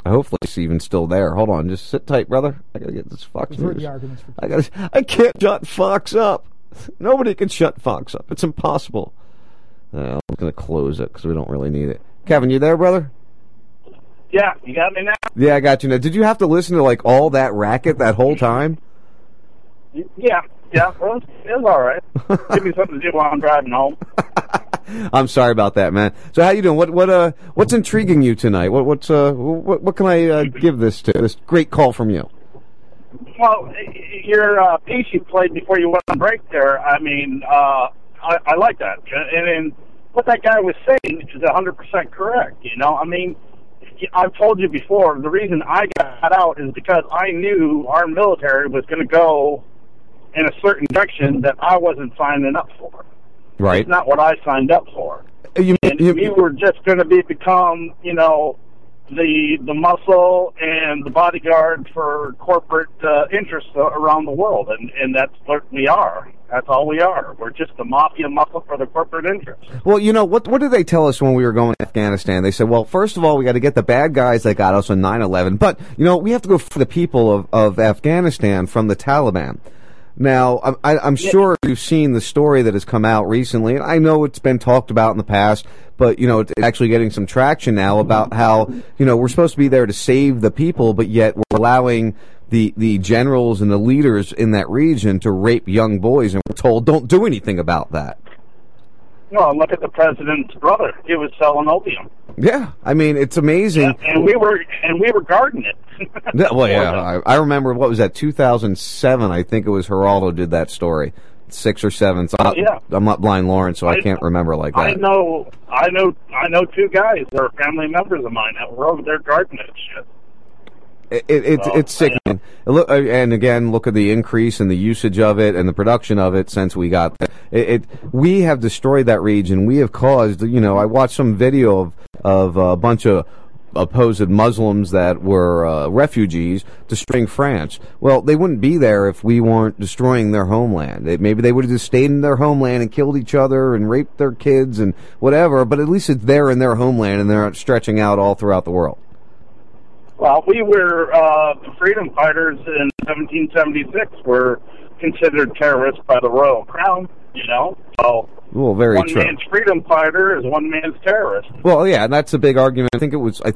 Hopefully, it's even still there. Hold on, just sit tight, brother. I gotta get this Fox I've News. the for I gotta. I can't shut Fox up. Nobody can shut Fox up. It's impossible. Uh, I'm gonna close it because we don't really need it. Kevin, you there, brother? Yeah, you got me now? Yeah, I got you now. Did you have to listen to like all that racket that whole time? Yeah, yeah. Well, it's, it's all right. Give me something to do while I'm driving home. (laughs) (laughs) I'm sorry about that, man. So how you doing? What what uh what's intriguing you tonight? What what's uh what what can I uh, give this to? This great call from you. Well, your uh, piece you played before you went on break there, I mean, uh, I, I like that. And, and what that guy was saying is 100% correct. You know, I mean, I've told you before, the reason I got out is because I knew our military was going to go in a certain direction that I wasn't signing up for. Right. It's not what I signed up for. You, and we were just going to be become, you know, the the muscle and the bodyguard for corporate uh, interests around the world, and and that's what we are. That's all we are. We're just the mafia muscle for the corporate interests. Well, you know what? What did they tell us when we were going to Afghanistan? They said, "Well, first of all, we got to get the bad guys that got us on 9/11, but you know, we have to go for the people of, of Afghanistan from the Taliban." Now, I'm, I'm sure you've seen the story that has come out recently, and I know it's been talked about in the past, but you know, it's actually getting some traction now about how you know we're supposed to be there to save the people, but yet we're allowing the the generals and the leaders in that region to rape young boys, and we're told don't do anything about that. Well, look at the president's brother. He was selling opium, Yeah, I mean it's amazing. and we were and we were guarding it. (laughs) Yeah, well, yeah, I, I remember what was that 2007? I think it was Geraldo did that story, six or seven. So I'm, not, oh, yeah. I'm not blind Lawrence, so I, can't remember like that. I know, I know, I know two guys that are family members of mine that were over there guarding that shit. It, it, it's So, it's sickening. Look, uh, and again, look at the increase in the usage of it and the production of it since we got there. It, it we have destroyed that region. We have caused. You know, I watched some video of of a bunch of opposed Muslims that were uh, refugees destroying France. Well, they wouldn't be there if we weren't destroying their homeland. They, maybe they would have just stayed in their homeland and killed each other and raped their kids and whatever. But at least it's there in their homeland, and they're not stretching out all throughout the world. Well, we were uh, the freedom fighters in 1776 were considered terrorists by the royal crown. You know, so Well, very true. one true. man's freedom fighter is one man's terrorist. Well, yeah, and that's a big argument. I think it was I,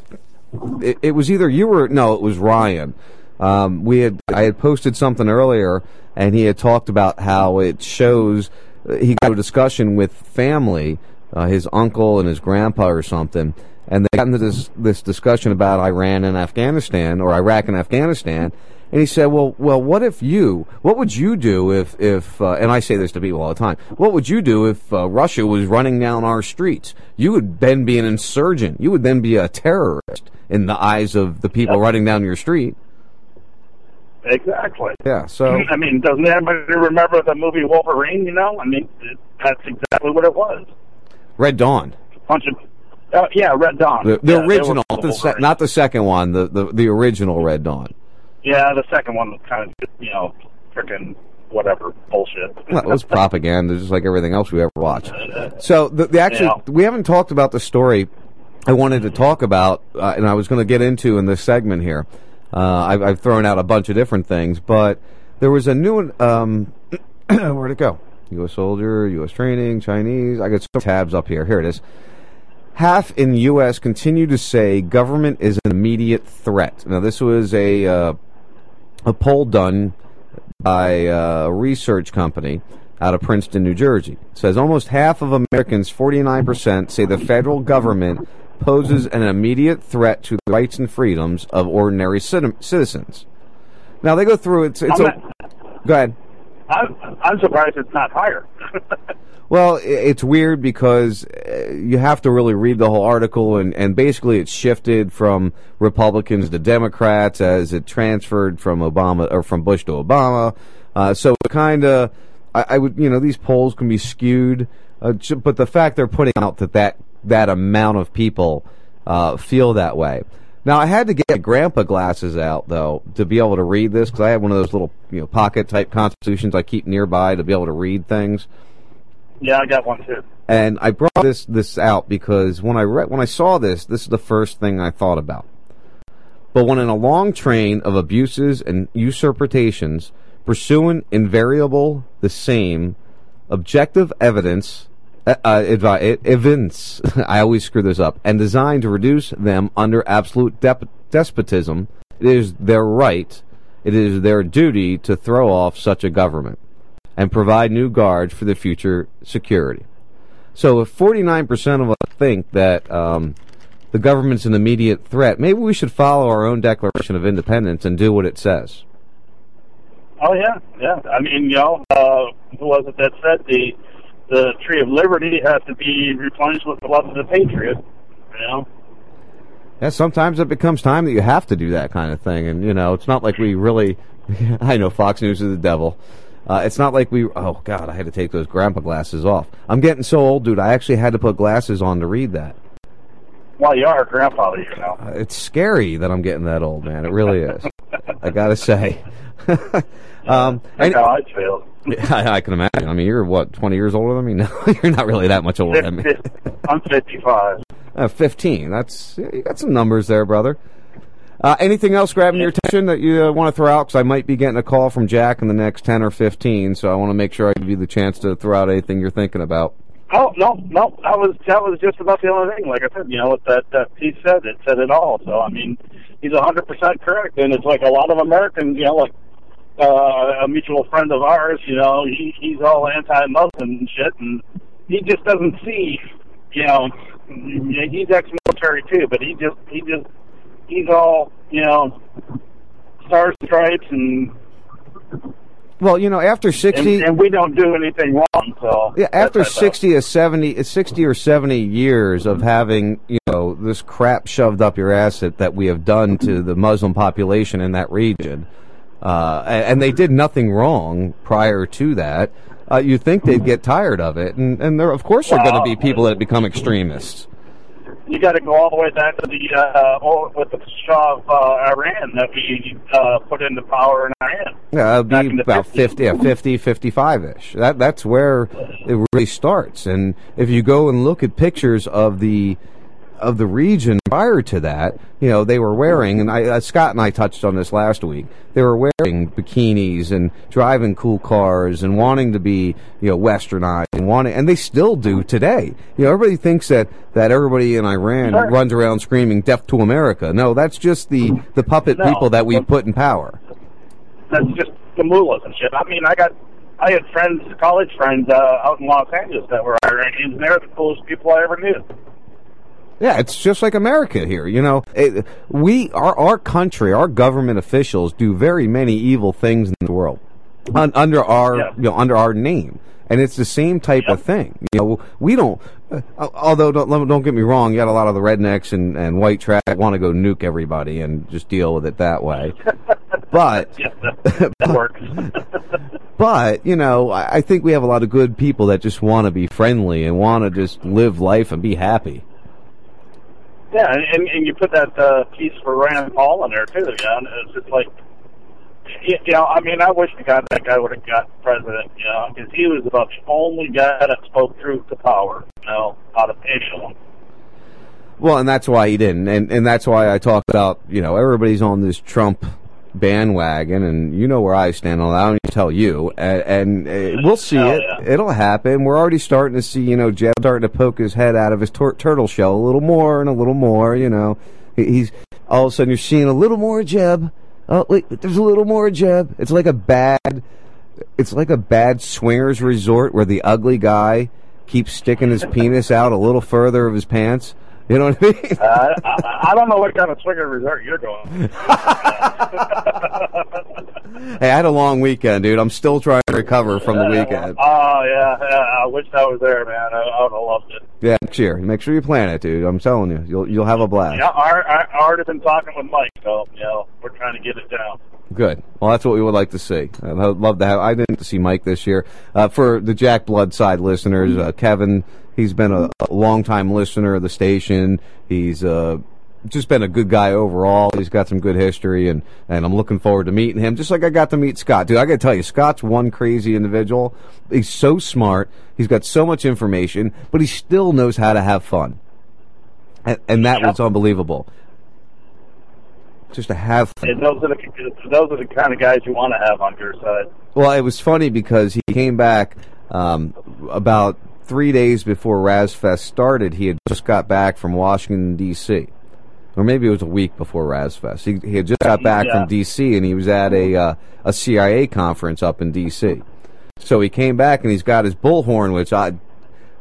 it, it was either you or no, it was Ryan. Um, we had I had posted something earlier, and he had talked about how it shows. He got a discussion with family, uh, his uncle and his grandpa or something, and they got into this this discussion about Iran and Afghanistan or Iraq and Afghanistan. And he said, "Well, well, what if you? What would you do if, if?" Uh, and I say this to people all the time. What would you do if uh, Russia was running down our streets? You would then be an insurgent. You would then be a terrorist in the eyes of the people running down your street. Exactly. Yeah. So (clears throat) I mean, doesn't anybody remember the movie Wolverine? You know, I mean, it, that's exactly what it was. Red Dawn, A Bunch of, uh, yeah, Red Dawn. the, the Yeah, original, not the, se- not the second one, the, the the original Red Dawn. Yeah, the second one was kind of you know, freaking whatever bullshit. Well, it was (laughs) propaganda, just like everything else we ever watched. So the, the actually, Yeah. we haven't talked about the story I wanted to talk about, uh, and I was going to get into in this segment here. Uh, I've, I've thrown out a bunch of different things, but there was a new one. Um, (clears throat) where'd it go? U.S. soldier, U.S. training, Chinese. I got some tabs up here. Here it is. Half in the U.S. continue to say government is an immediate threat. Now, this was a uh, a poll done by uh, a research company out of Princeton, New Jersey. It says almost half of Americans, 49%, say the federal government poses an immediate threat to the rights and freedoms of ordinary citi- citizens. Now they go through it's it's I'm a, go ahead. I'm, I'm surprised it's not higher. (laughs) Well, it's weird because uh, you have to really read the whole article, and, and basically it shifted from Republicans to Democrats as it transferred from Obama or from Bush to Obama. Uh, so kind of, I, I would, you know, these polls can be skewed, uh, but the fact they're putting out that that, that amount of people uh, feel that way. Now I had to get grandpa glasses out though to be able to read this because I have one of those little you know pocket type constitutions I keep nearby to be able to read things. Yeah, I got one too. And I brought this this out because when I read when I saw this, this is the first thing I thought about. But when in a long train of abuses and usurpations, pursuing invariable the same objective evidence, uh, uh, evidence, (laughs) I always screw this up, and designed to reduce them under absolute dep- despotism, it is their right, it is their duty to throw off such a government and provide new guards for the future security. So if 49% of us think that um, the government's an immediate threat, maybe we should follow our own Declaration of Independence and do what it says. Oh yeah, yeah. I mean, you know, uh, who was it that said the the tree of liberty has to be replenished with the love of the patriot? You know. Yeah, sometimes it becomes time that you have to do that kind of thing, and you know, it's not like we really. (laughs) I know Fox News is the devil. Uh, it's not like we. Oh God, I had to take those grandpa glasses off. I'm getting so old, dude. I actually had to put glasses on to read that. Well, you are a grandfather, you know. Uh, It's scary that I'm getting that old, man. It really is. I gotta say. (laughs) um, That's how I feel. (laughs) I, I can imagine. I mean, you're what, 20 years older than me? (laughs) No, you're not really that much older than me. I'm 55. Uh, 15. That's you got some numbers there, brother. Uh, anything else grabbing your attention that you uh, want to throw out? Because I might be getting a call from Jack in the next 10 or 15, so I want to make sure I give you the chance to throw out anything you're thinking about. Oh no, no, that was that was just about the only thing. Like I said, you know, what that that piece said, it said it all. So I mean, he's a hundred percent correct, and it's like a lot of Americans, you know, like uh, a mutual friend of ours, you know, he he's all anti-Muslim and shit, and he just doesn't see, you know, he's ex-military too, but he just he just he's all, you know, star stripes and Well, you know, after 60. and, and we don't do anything wrong. So Yeah, after 60 or 70, 60 or 70 years of having, you know, this crap shoved up your ass that, that we have done to the Muslim population in that region, uh, and, and they did nothing wrong prior to that, uh, you think they'd get tired of it. And, and there, of course, are going to be people that become extremists. You got to go all the way back to the uh, oh, with the Shah of uh, Iran that we uh, put into power in Iran. Yeah, it'd be about 50, yeah, 50, 55-ish. That, that's where it really starts. And if you go and look at pictures of the of the region prior to that, you know, they were wearing, and I, uh, Scott and I touched on this last week. They were wearing bikinis and driving cool cars and wanting to be, you know, westernized and wanting, and they still do today. You know, everybody thinks that that everybody in Iran Sure. runs around screaming "Death to America." No, that's just the the puppet No. people that we put in power. That's just the mullahs and shit. I mean, I got, I had friends, college friends uh, out in Los Angeles that were Iranians, and they're the coolest people I ever knew. Yeah, it's just like America here. You know, it, we our our country, our government officials do very many evil things in the world un, under our you know under our name, and it's the same type of thing. You know, we don't. Uh, although don't don't get me wrong, you got a lot of the rednecks and and white trash want to go nuke everybody and just deal with it that way. (laughs) But That works. (laughs) but you know, I, I think we have a lot of good people that just want to be friendly and want to just live life and be happy. Yeah, and, and, you put that uh, piece for Rand Paul in there too. And it's just like, you know, I mean, I wish to God that guy would have got president. You know, because he was the only guy that spoke truth to power. You know, out of anyone. Well, and that's why he didn't, and and that's why I talk about you know everybody's on this Trump bandwagon, and you know where I stand on that. I don't need to tell you, and, and uh, we'll see Hell it. yeah. It'll happen. We're already starting to see you know Jeb starting to poke his head out of his tur- turtle shell a little more and a little more. You know, he's all of a sudden you're seeing a little more Jeb. Oh wait, there's a little more Jeb. It's like a bad. It's like a bad swingers resort where the ugly guy keeps sticking his penis out a little further of his pants. You know what I mean? Uh, I, I don't know what kind of swinger resort you're going. (laughs) Hey, I had a long weekend, dude. I'm still trying to recover from the weekend. Oh yeah, yeah, I wish I was there, man. I, I would have loved it. Yeah, next year. Make sure you plan it, dude. I'm telling you, you'll you'll have a blast. Yeah, I, I, I already been talking with Mike, so you know we're trying to get it down. Good. Well, that's what we would like to see. I'd love to have. I didn't to see Mike this year. Uh, for the Jack Blood side listeners, uh, Kevin, he's been a, a longtime listener of the station. He's uh, just been a good guy overall. He's got some good history, and and I'm looking forward to meeting him. Just like I got to meet Scott, dude. I got to tell you, Scott's one crazy individual. He's so smart. He's got so much information, but he still knows how to have fun, and, and that was unbelievable. Just to have fun. And those are the those are the kind of guys you want to have on your side. Well, it was funny because he came back um, about three days before Razfest started. He had just got back from Washington D.C., or maybe it was a week before Razfest. He, he had just got back Yeah. from D.C. and he was at a uh, a CIA conference up in D.C. So he came back and he's got his bullhorn, which I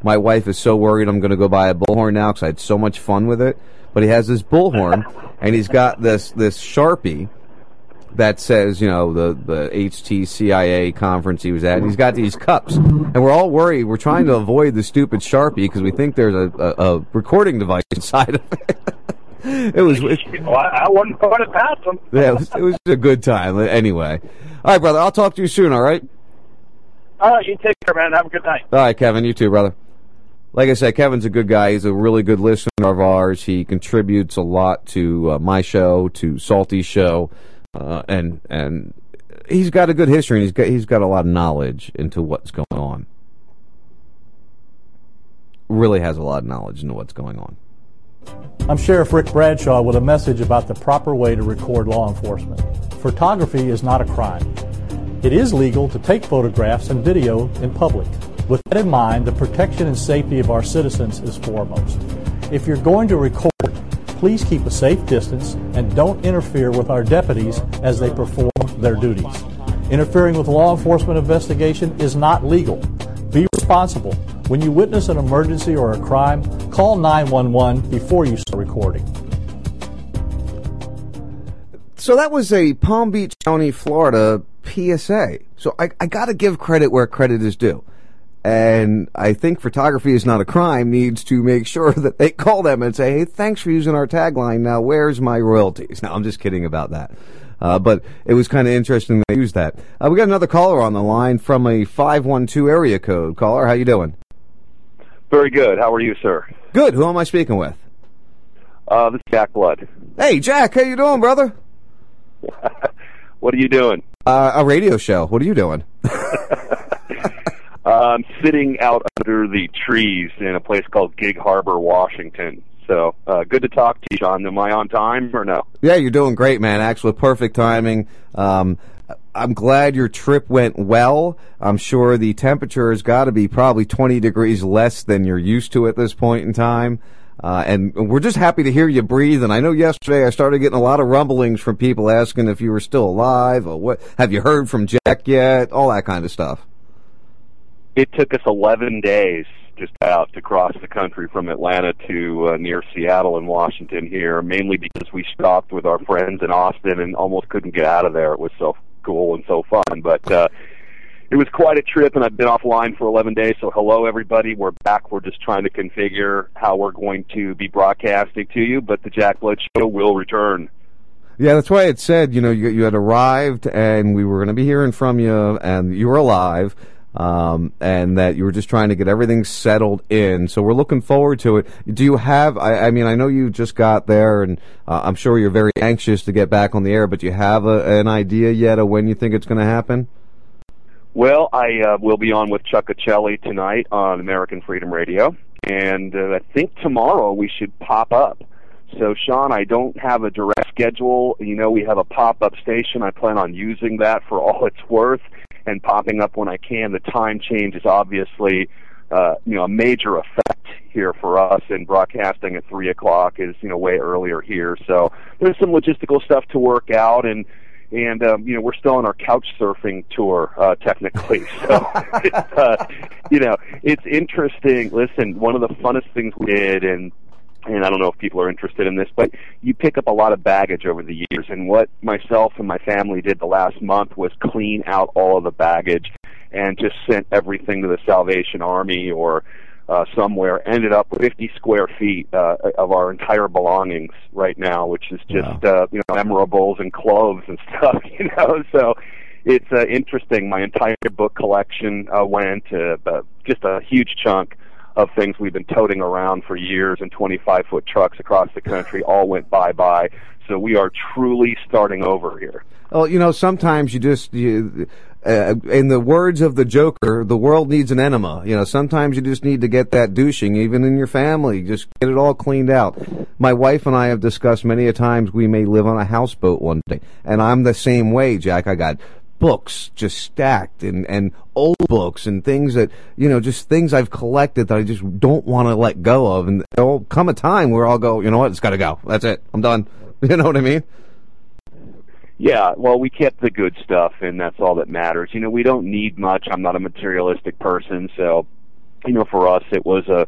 my wife is so worried I'm going to go buy a bullhorn now because I had so much fun with it. But he has this bullhorn and he's got this this sharpie that says, you know, the, the HTCIA conference he was at. And he's got these cups. And we're all worried. We're trying to avoid the stupid Sharpie because we think there's a, a, a recording device inside of it. (laughs) it was, it, Well, I, wouldn't put it past them. yeah, it was, it was a good time. Anyway. All right, brother. I'll talk to you soon, all right? All right, you take care, man. Have a good night. All right, Kevin. You too, brother. Like I said, Kevin's a good guy. He's a really good listener of ours. He contributes a lot to uh, my show, to Salty's show, uh, and and he's got a good history. and He's got he's got a lot of knowledge into what's going on. Really has a lot of knowledge into what's going on. I'm Sheriff Rick Bradshaw with a message about the proper way to record law enforcement. Photography is not a crime. It is legal to take photographs and video in public. With that in mind, the protection and safety of our citizens is foremost. If you're going to record, please keep a safe distance and don't interfere with our deputies as they perform their duties. Interfering with law enforcement investigation is not legal. Be responsible. When you witness an emergency or a crime, call 911 before you start recording. So that was a Palm Beach County, Florida PSA. So I, I got to give credit where credit is due. And I think photography is not a crime needs to make sure (laughs) that they call them and say, hey, thanks for using our tagline. Now, where's my royalties? Now, I'm just kidding about that. Uh, but it was kind of interesting they used that. Uh, we got another caller on the line from a 512 area code. Caller, how you doing? Very good. How are you, sir? Good. Who am I speaking with? Uh, this is Jack Blood. Hey, Jack, how you doing, brother? (laughs) What are you doing? Uh, a radio show. What are you doing? (laughs) I'm sitting out under the trees in a place called Gig Harbor, Washington. So uh, good to talk to you, Sean. Am I on time or no? Yeah, you're doing great, man. Actually, perfect timing. Um, I'm glad your trip went well. I'm sure the temperature has got to be probably 20 degrees less than you're used to at this point in time. Uh, and we're just happy to hear you breathe. And I know yesterday I started getting a lot of rumblings from people asking if you were still alive or what. Have you heard from Jack yet? All that kind of stuff. It took us 11 days just out to cross the country from Atlanta to uh, near Seattle and Washington here, mainly because we stopped with our friends in Austin and almost couldn't get out of there. It was so cool and so fun. But uh, it was quite a trip, and I've been offline for 11 days. So hello, everybody. We're back. We're just trying to configure how we're going to be broadcasting to you, but the Jack Blood Show will return. Yeah, that's why it said, you know, you, you had arrived and we were going to be hearing from you and you were alive. Um, and that you were just trying to get everything settled in. So we're looking forward to it. Do you have, I, I mean, I know you just got there and uh, I'm sure you're very anxious to get back on the air, but you have a, an idea yet of when you think it's going to happen? Well, I uh, will be on with Chuck Ochelli tonight on American Freedom Radio, and uh, I think tomorrow we should pop up. So, Sean, I don't have a direct schedule. You know, we have a pop up station. I plan on using that for all it's worth and popping up when I can. The time change is obviously, uh, you know, a major effect here for us, and broadcasting at three o'clock is, you know, way earlier here. So there's some logistical stuff to work out, and and um, you know, we're still on our couch surfing tour, uh, technically. (laughs) So, it's, uh, you know, it's interesting. Listen, one of the funnest things we did, and and I don't know if people are interested in this, but you pick up a lot of baggage over the years. And what myself and my family did the last month was clean out all of the baggage and just sent everything to the Salvation Army or uh, somewhere. Ended up with 50 square feet uh, of our entire belongings right now, which is just uh, you know memorables and clothes and (laughs) stuff. You know, so it's uh, interesting. My entire book collection uh, went uh, uh, just a huge chunk of things we've been toting around for years in 25 foot trucks across the country (sighs) all went bye bye. So we are truly starting over here. Well, you know, sometimes you just, you, uh, in the words of the Joker, the world needs an enema. You know, sometimes you just need to get that douching, even in your family. Just get it all cleaned out. My wife and I have discussed many a times we may live on a houseboat one day, and I'm the same way, Jack. I got books just stacked and, and old books and things that, you know, just things I've collected that I just don't want to let go of. And there'll come a time where I'll go, you know what, it's got to go. That's it. I'm done. (laughs) You know what I mean? Yeah, well, we kept the good stuff, and that's all that matters. You know, we don't need much. I'm not a materialistic person, so, you know, for us, it was a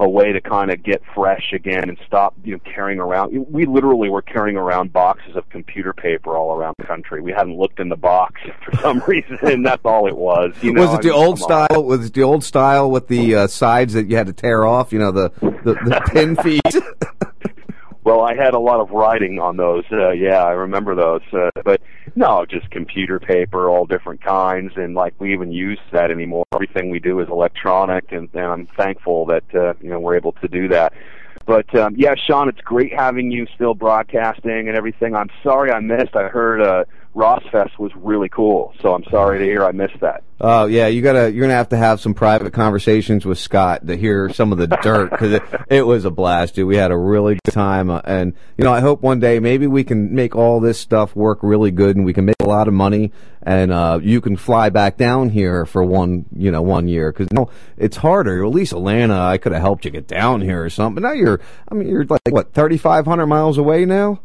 a way to kind of get fresh again and stop, you know, carrying around. We literally were carrying around boxes of computer paper all around the country. We hadn't looked in the box (laughs) for some reason, and that's all it was. You know, was it I the mean, old come on. style? Was it the old style with the uh, sides that you had to tear off? You know, the the, the (laughs) pin feed. Well, I had a lot of writing on those. Uh, yeah, I remember those. Uh, but no, just computer paper, all different kinds, and like we even use that anymore. Everything we do is electronic, and, and I'm thankful that uh, you know we're able to do that. But um, yeah, Sean, it's great having you still broadcasting and everything. I'm sorry I missed. I heard uh, Rossfest was really cool, so I'm sorry to hear I missed that. Oh yeah, you gotta you're gonna have to have some private conversations with Scott to hear some of the dirt because it, (laughs) it was a blast, dude. We had a really good time, uh, and you know I hope one day maybe we can make all this stuff work really good, and we can make a lot of money, and uh, you can fly back down here for one you know one year because you know, it's harder. At least Atlanta, I could have helped you get down here or something. But now you're I mean you're like what 3,500 miles away now.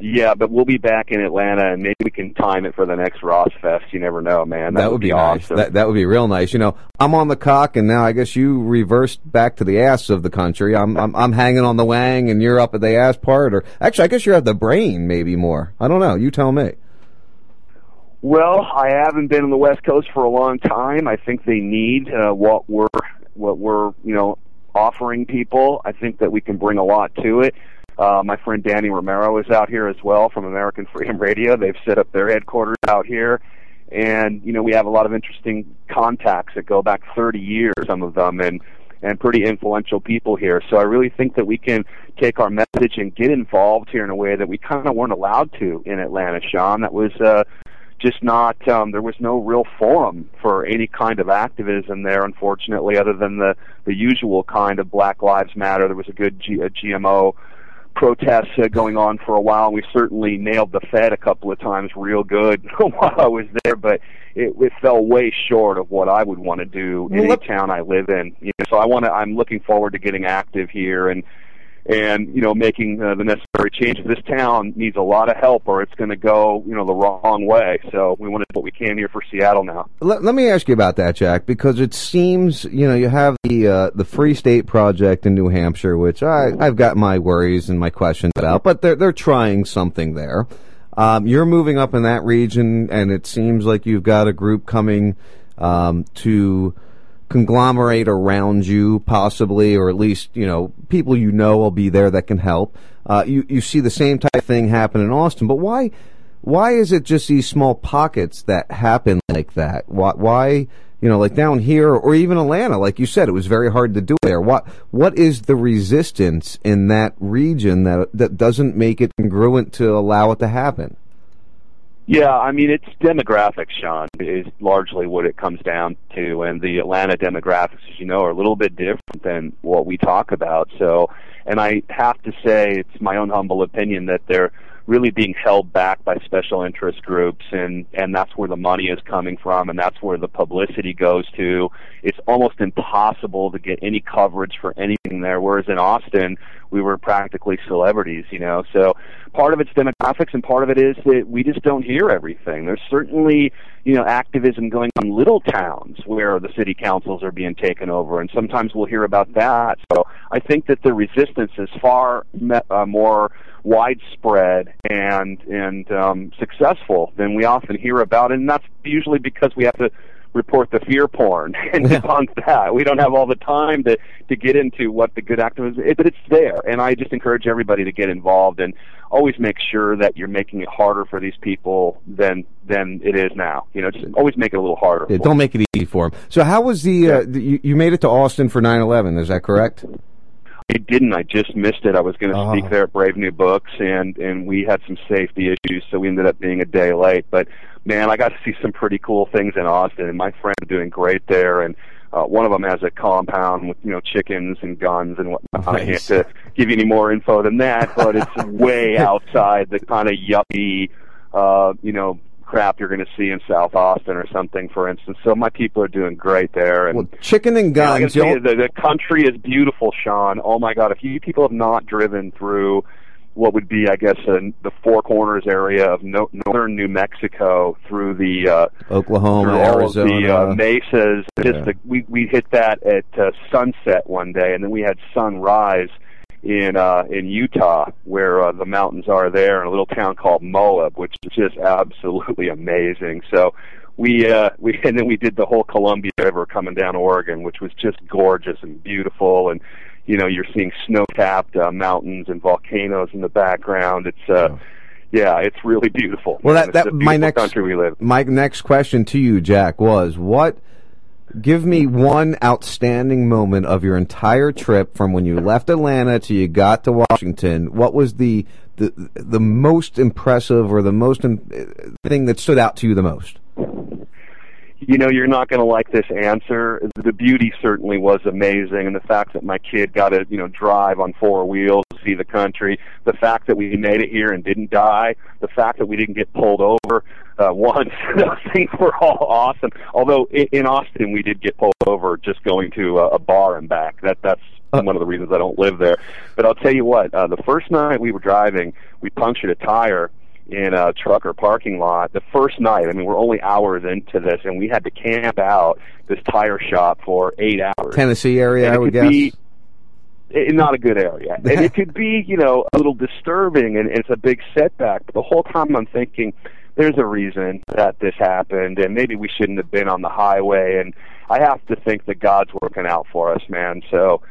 Yeah, but we'll be back in Atlanta, and maybe we can time it for the next Ross Fest. You never know, man. That, That, would be, nice. awesome. That that would be real nice. You know, I'm on the cock, and now I guess you reversed back to the ass of the country. I'm I'm, I'm hanging on the wang, and you're up at the ass part. Or actually, I guess you're at the brain, maybe more. I don't know. You tell me. Well, I haven't been on the West Coast for a long time. I think they need uh, what we're what we're you know offering people. I think that we can bring a lot to it. Uh, my friend Danny Romero is out here as well from American Freedom Radio. They've set up their headquarters out here, and you know we have a lot of interesting contacts that go back 30 years, some of them, and and pretty influential people here. So I really think that we can take our message and get involved here in a way that we kind of weren't allowed to in Atlanta, Sean. That was uh, just not um, there was no real forum for any kind of activism there unfortunately other than the the usual kind of black lives matter there was a good G- a gmo protests uh, going on for a while we certainly nailed the fed a couple of times real good (laughs) while i was there but it, it fell way short of what i would want to do in Well, any town i live in. You know, so i want to i'm looking forward to getting active here and and you know making uh, the necessary changes. This town needs a lot of help, or it's going to go you know the wrong way. So we want to do what we can here for Seattle now. Let, let me ask you about that, Jack, because it seems you know you have the uh, the Free State Project in New Hampshire, which I I've got my worries and my questions about, but they're they're trying something there. Um, you're moving up in that region, and it seems like you've got a group coming um, to conglomerate around you, possibly, or at least you know people you know will be there that can help. Uh, you you see the same type of thing happen in Austin, but why why is it just these small pockets that happen like that? Why, why you know like down here or even Atlanta, like you said, it was very hard to do there. What what is the resistance in that region that that doesn't make it congruent to allow it to happen? Yeah, I mean it's demographics, Sean, is largely what it comes down to, and the Atlanta demographics, as you know, are a little bit different than what we talk about. So, and I have to say, it's my own humble opinion that they're really being held back by special interest groups, and and that's where the money is coming from, and that's where the publicity goes to. It's almost impossible to get any coverage for anything there. Whereas in Austin, we were practically celebrities, you know. So part of it's demographics, and part of it is that we just don't hear everything. There's certainly, you know, activism going on in little towns where the city councils are being taken over, and sometimes we'll hear about that. So I think that the resistance is far me- uh, more widespread and and um, successful than we often hear about, and that's usually because we have to report the fear porn (laughs) and debunk that. We don't have all the time to to get into what the good activism is, but it's there. And I just encourage everybody to get involved and always make sure that you're making it harder for these people than than it is now. You know, just always make it a little harder. Yeah, don't make it easy for them. So how was the, uh, the you, you made it to Austin for 9/11? Is that correct? I didn't. I just missed it. I was going to Oh. speak there at Brave New Books, and and we had some safety issues, so we ended up being a day late. But man, I got to see some pretty cool things in Austin, and my friends doing great there. And uh, one of them has a compound with you know chickens and guns and whatnot. I can't uh, (laughs) give you any more info than that, but it's (laughs) way outside the kind of yuppie, uh, you know, crap you're going to see in South Austin or something, for instance. So my people are doing great there, and Chicken and guns. you, the, the country is beautiful, Sean. Oh my God! If you people have not driven through what would be, I guess, uh, the Four Corners area of no, northern New Mexico through the uh, Oklahoma, through Arizona. the uh, mesas, Yeah. just the, we we hit that at uh, sunset one day, and then we had sunrise in uh in Utah where uh, the mountains are there in a little town called Moab which is just absolutely amazing. So we uh (laughs) we and then we did the whole Columbia River coming down Oregon which was just gorgeous and beautiful. And you know you're seeing snow-capped uh, mountains and volcanoes in the background. It's uh yeah. it's really beautiful. Well, that, that my next country we live my next question to you, Jack, was what? Give me one outstanding moment of your entire trip from when you left Atlanta to you got to Washington. What was the the the most impressive or the most im- thing that stood out to you the most? you know you're not going to like this answer the beauty certainly was amazing and the fact that my kid got to you know drive on four wheels see the country the fact that we made it here and didn't die the fact that we didn't get pulled over uh, (laughs) once those (laughs) things were all awesome although in, in austin we did get pulled over just going to a, a bar and back that that's one of the reasons i don't live there but i'll tell you what uh, the first night we were driving we punctured a tire in a trucker parking lot the first night. I mean, we're only hours into this, and we had to camp out this tire shop for eight hours. Tennessee area, And I would guess. Be, eh, not a good area, and it could be, you know, a little disturbing, and it's a big setback. But the whole time I'm thinking, there's a reason that this happened, and maybe we shouldn't have been on the highway. And I have to think that God's working out for us, man. So.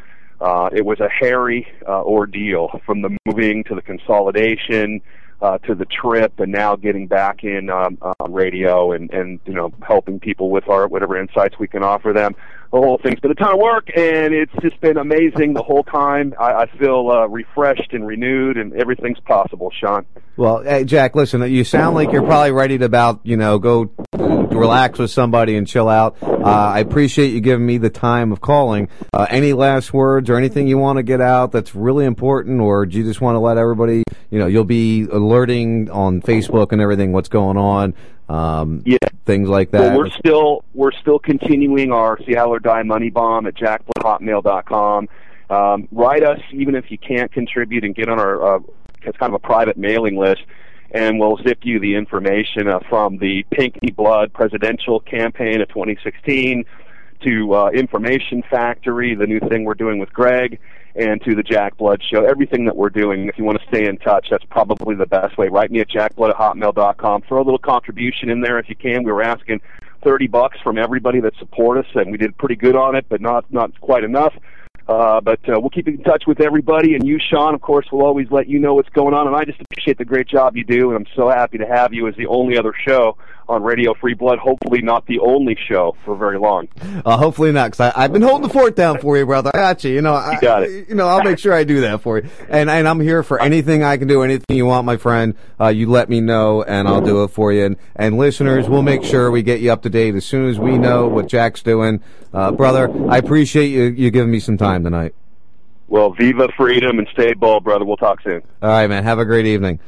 Uh, it was a hairy uh, ordeal from the moving to the consolidation uh, to the trip, and now getting back in um, uh, radio and and you know helping people with our whatever insights we can offer them. the whole thing's been a ton of work, and it's just been amazing the whole time. I, I feel uh, refreshed and renewed, and everything's possible, Sean. Well, hey, Jack, listen, you sound like you're probably ready to about, you know, go relax with somebody and chill out. Uh, I appreciate you giving me the time of calling. Uh, any last words or anything you want to get out that's really important, or do you just want to let everybody, you know, you'll be alerting on Facebook and everything what's going on, um, yeah. things like that. Well, we're still we're still continuing our Seattle or Die Money Bomb at jackbloodhotmail.com. Um, write us even if you can't contribute and get on our uh, it's kind of a private mailing list, and we'll zip you the information uh, from the Pinky Blood presidential campaign of 2016 to uh, Information Factory, the new thing we're doing with Greg, and to the Jack Blood Show. Everything that we're doing, if you want to stay in touch, that's probably the best way. Write me at jackblood at hotmail.com. Throw a little contribution in there if you can. We were asking 30 bucks from everybody that support us, and we did pretty good on it, but not, not quite enough. Uh, but uh, we'll keep in touch with everybody, and you, Sean, of course, will always let you know what's going on. And I just appreciate the great job you do, and I'm so happy to have you as the only other show on Radio Free Blood. Hopefully, not the only show for very long. Uh, hopefully not, because I've been holding the fort down for you, brother. I got you. You know, I, You got it. You know, I'll make sure I do that for you. And and I'm here for anything I can do, anything you want, my friend. Uh, you let me know, and I'll do it for you. And, and listeners, we'll make sure we get you up to date as soon as we know what Jack's doing. Uh, brother, I appreciate you you giving me some time tonight. Well, viva freedom and stay bold, brother. We'll talk soon. All right, man. Have a great evening.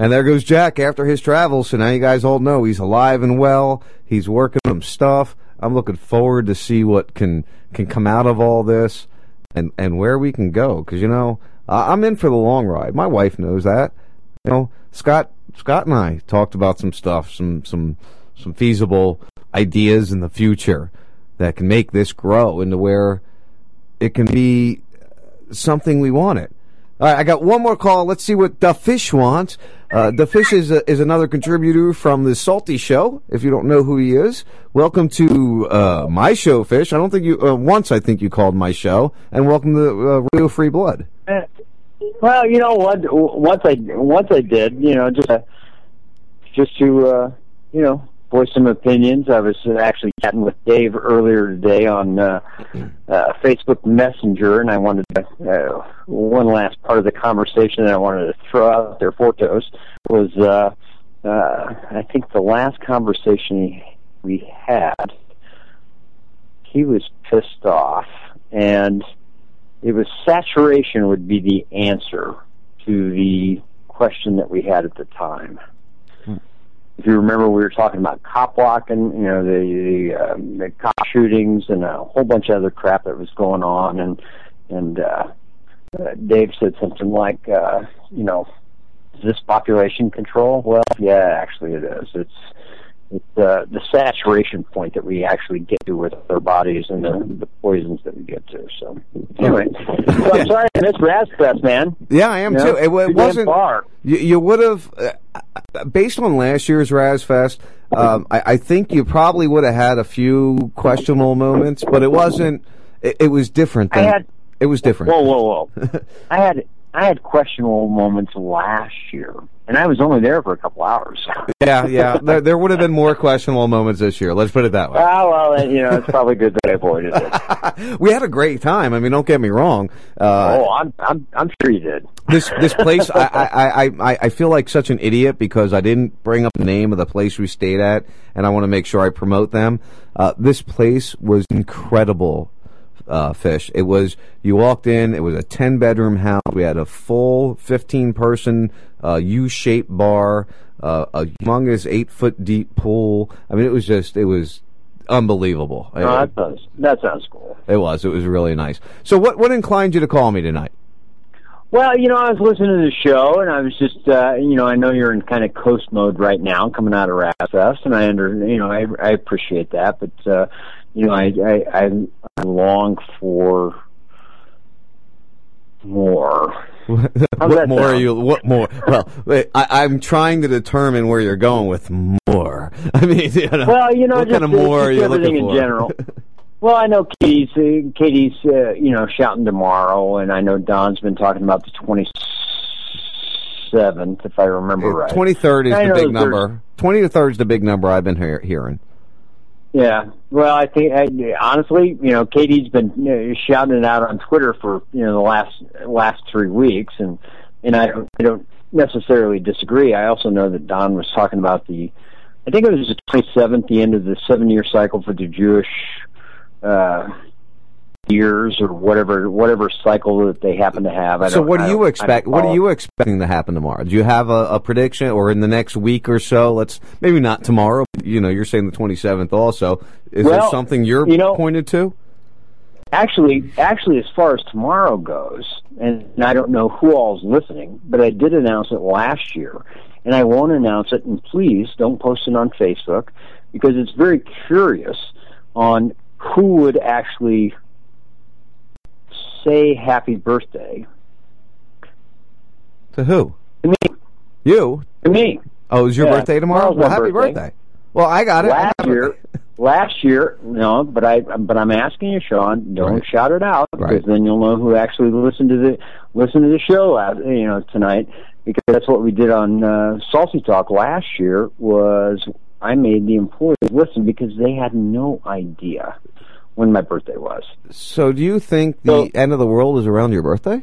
And there goes Jack after his travels. So now you guys all know he's alive and well. He's working some stuff. I'm looking forward to see what can can come out of all this and and where we can go. Because you know I'm in for the long ride. My wife knows that. You know Scott Scott and I talked about some stuff, some some some feasible ideas in the future that can make this grow into where it can be something we want it. All right, I got one more call. Let's see what the fish wants. Uh, the fish is a, is another contributor from the Salty Show. If you don't know who he is, welcome to uh, my show, Fish. I don't think you uh, once. I think you called my show, and welcome to uh, Radio Free Blood. Eh, Well, you know what? Once I once I did, you know, just uh, just to uh, you know voice some opinions. I was actually chatting with Dave earlier today on uh, uh, Facebook Messenger, and I wanted to uh, one last part of the conversation that I wanted to throw out there for Toast was uh, uh, I think the last conversation we had, he was pissed off, and it was saturation would be the answer to the question that we had at the time. If you remember, we were talking about cop walking, you know, the the, um, the cop shootings and a whole bunch of other crap that was going on, and and uh, uh, Dave said something like, uh, you know, is this population control? Well, yeah, actually it is. It's uh, the saturation point that we actually get to with our bodies and the, the poisons that we get to. So anyway, so I'm sorry I missed Razfest, man. Yeah, I am You too. know, It, wa- wasn't. far. You, you would have, uh, based on last year's Razfest, um, I, I think you probably would have had a few questionable moments, but it wasn't. It, it was different. Than, I had- It was different. Whoa, whoa, whoa! (laughs) I had I had questionable moments last year, and I was only there for a couple hours. (laughs) yeah, yeah. There, there would have been more questionable moments this year. Let's put it that way. Ah, well, you know, it's probably good that I avoided it. (laughs) We had a great time. I mean, don't get me wrong. Uh, oh, I'm I'm I'm sure you did. this this (laughs) place I, I, I, I, I feel like such an idiot because I didn't bring up the name of the place we stayed at and I want to make sure I promote them. Uh, this place was incredible, uh, fish. It was you walked in, it was a ten bedroom house. We had a full fifteen person uh, U shaped bar, uh, a humongous eight foot deep pool. I mean it was just it was unbelievable. No, that sounds that sounds cool. It was. It was really nice. So what what inclined you to call me tonight? Well, you know, I was listening to the show, and I was just, uh, you know, I know you're in kind of coast mode right now, coming out of Razfest, and I under, you know, I, I appreciate that, but, uh, you know, I, I, I, I long for more. what more are you? What more? Well, wait, I, I'm trying to determine where you're going with more. (laughs) I mean, you know, Well, you know, what just, kind of more just are you everything looking in for? general. (laughs) well, I know Katie's, uh, Katie's, uh, you know, shouting tomorrow, and I know Don's been talking about the twenty seventh, if I remember right. Twenty third is I the big number. Twenty to third is the big number I've been hear- hearing. Yeah. Well, I think I, honestly, you know, Katie's been you know, shouting it out on Twitter for you know the last last three weeks, and and I don't I don't necessarily disagree. I also know that Don was talking about the, I think it was the twenty seventh, the end of the seven year cycle for the Jewish. uh years or whatever whatever cycle that they happen to have. I So what do you expect? What are you expecting to happen tomorrow? Do you have a, a prediction, or in the next week or so? Let's maybe not tomorrow. But, you know, you're saying the 27th. Also, is there something you're you know- pointed to? Actually, actually, as far as tomorrow goes, and I don't know who all's listening, but I did announce it last year, and I won't announce it. And please don't post it on Facebook because it's very curious on who would actually say happy birthday To who? to me. You? To me. Oh, is your Yeah, birthday tomorrow? Well, happy birthday. birthday. Well, I got it. Last year, last year, no, but I, but I'm asking you, Sean, don't Right. shout it out because Right. then you'll know who actually listened to the listen to the show, uh, you know, tonight. Because that's what we did on uh, Salty Talk last year. Was I made the employees listen because they had no idea when my birthday was. So, do you think the end of the world is around your birthday?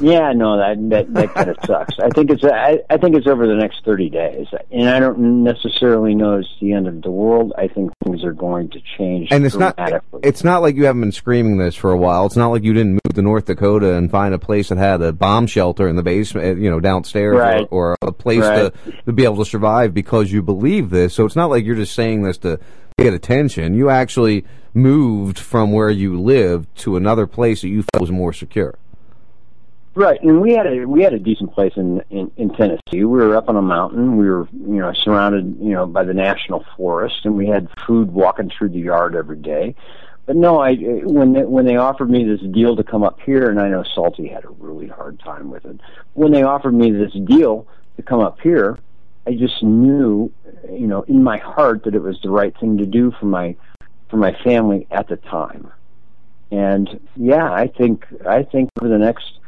Yeah, no, that that, that (laughs) kind of sucks. I think it's I, I think it's over the next thirty days, and I don't necessarily know it's the end of the world. I think things are going to change And it's not. It's not like you haven't been screaming this for a while. It's not like you didn't move to North Dakota and find a place that had a bomb shelter in the basement, you know, downstairs, Right. or, or a place Right. to to be able to survive because you believe this. So it's not like you're just saying this to get attention. You actually moved from where you lived to another place that you felt was more secure. Right, and we had a we had a decent place in, in in Tennessee. We were up on a mountain. We were you know surrounded you know by the national forest, and we had food walking through the yard every day. But no, I when they, when they offered me this deal to come up here, and I know Salty had a really hard time with it. When they offered me this deal to come up here, I just knew you know in my heart that it was the right thing to do for my for my family at the time. And yeah, I think I think for the next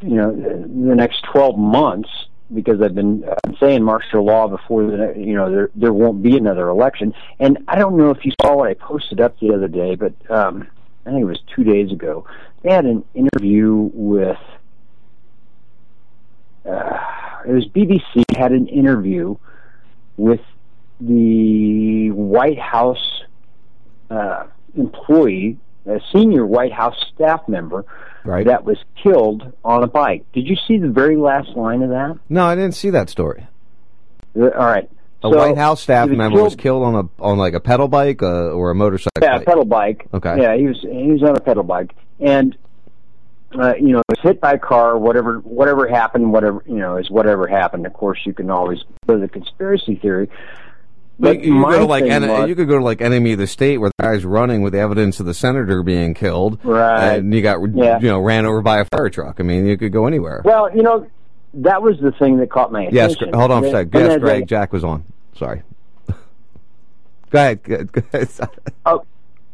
you know the next 12 months because I've been uh, saying martial law before the you know there there won't be another election and I don't know if you saw what I posted up the other day but um I think it was 2 days ago they had an interview with uh, it was BBC had an interview with the White House uh, employee, a senior White House staff member Right. that was killed on a bike. Did you see the very last line of that? No, I didn't see that story. Uh, All right. A So, White House staff was member was killed- killed on a on like a pedal bike uh, or a motorcycle. Yeah, bike. pedal bike. Okay. Yeah, he was he was on a pedal bike, and uh, you know, was hit by a car. Whatever whatever happened, whatever you know, is whatever happened. Of course, you can always go to the conspiracy theory. But But you, go to like en- was- you could go to like enemy of the state where the guy's running with the evidence of the senator being killed, Right. And you got Yeah. you know ran over by a fire truck. I mean, you could go anywhere. Well, you know, that was the thing that caught my yes, attention. Gre- hold on a second. Yes, Greg, Jack was on. Sorry. (laughs) go ahead. Go ahead. Go ahead. Oh,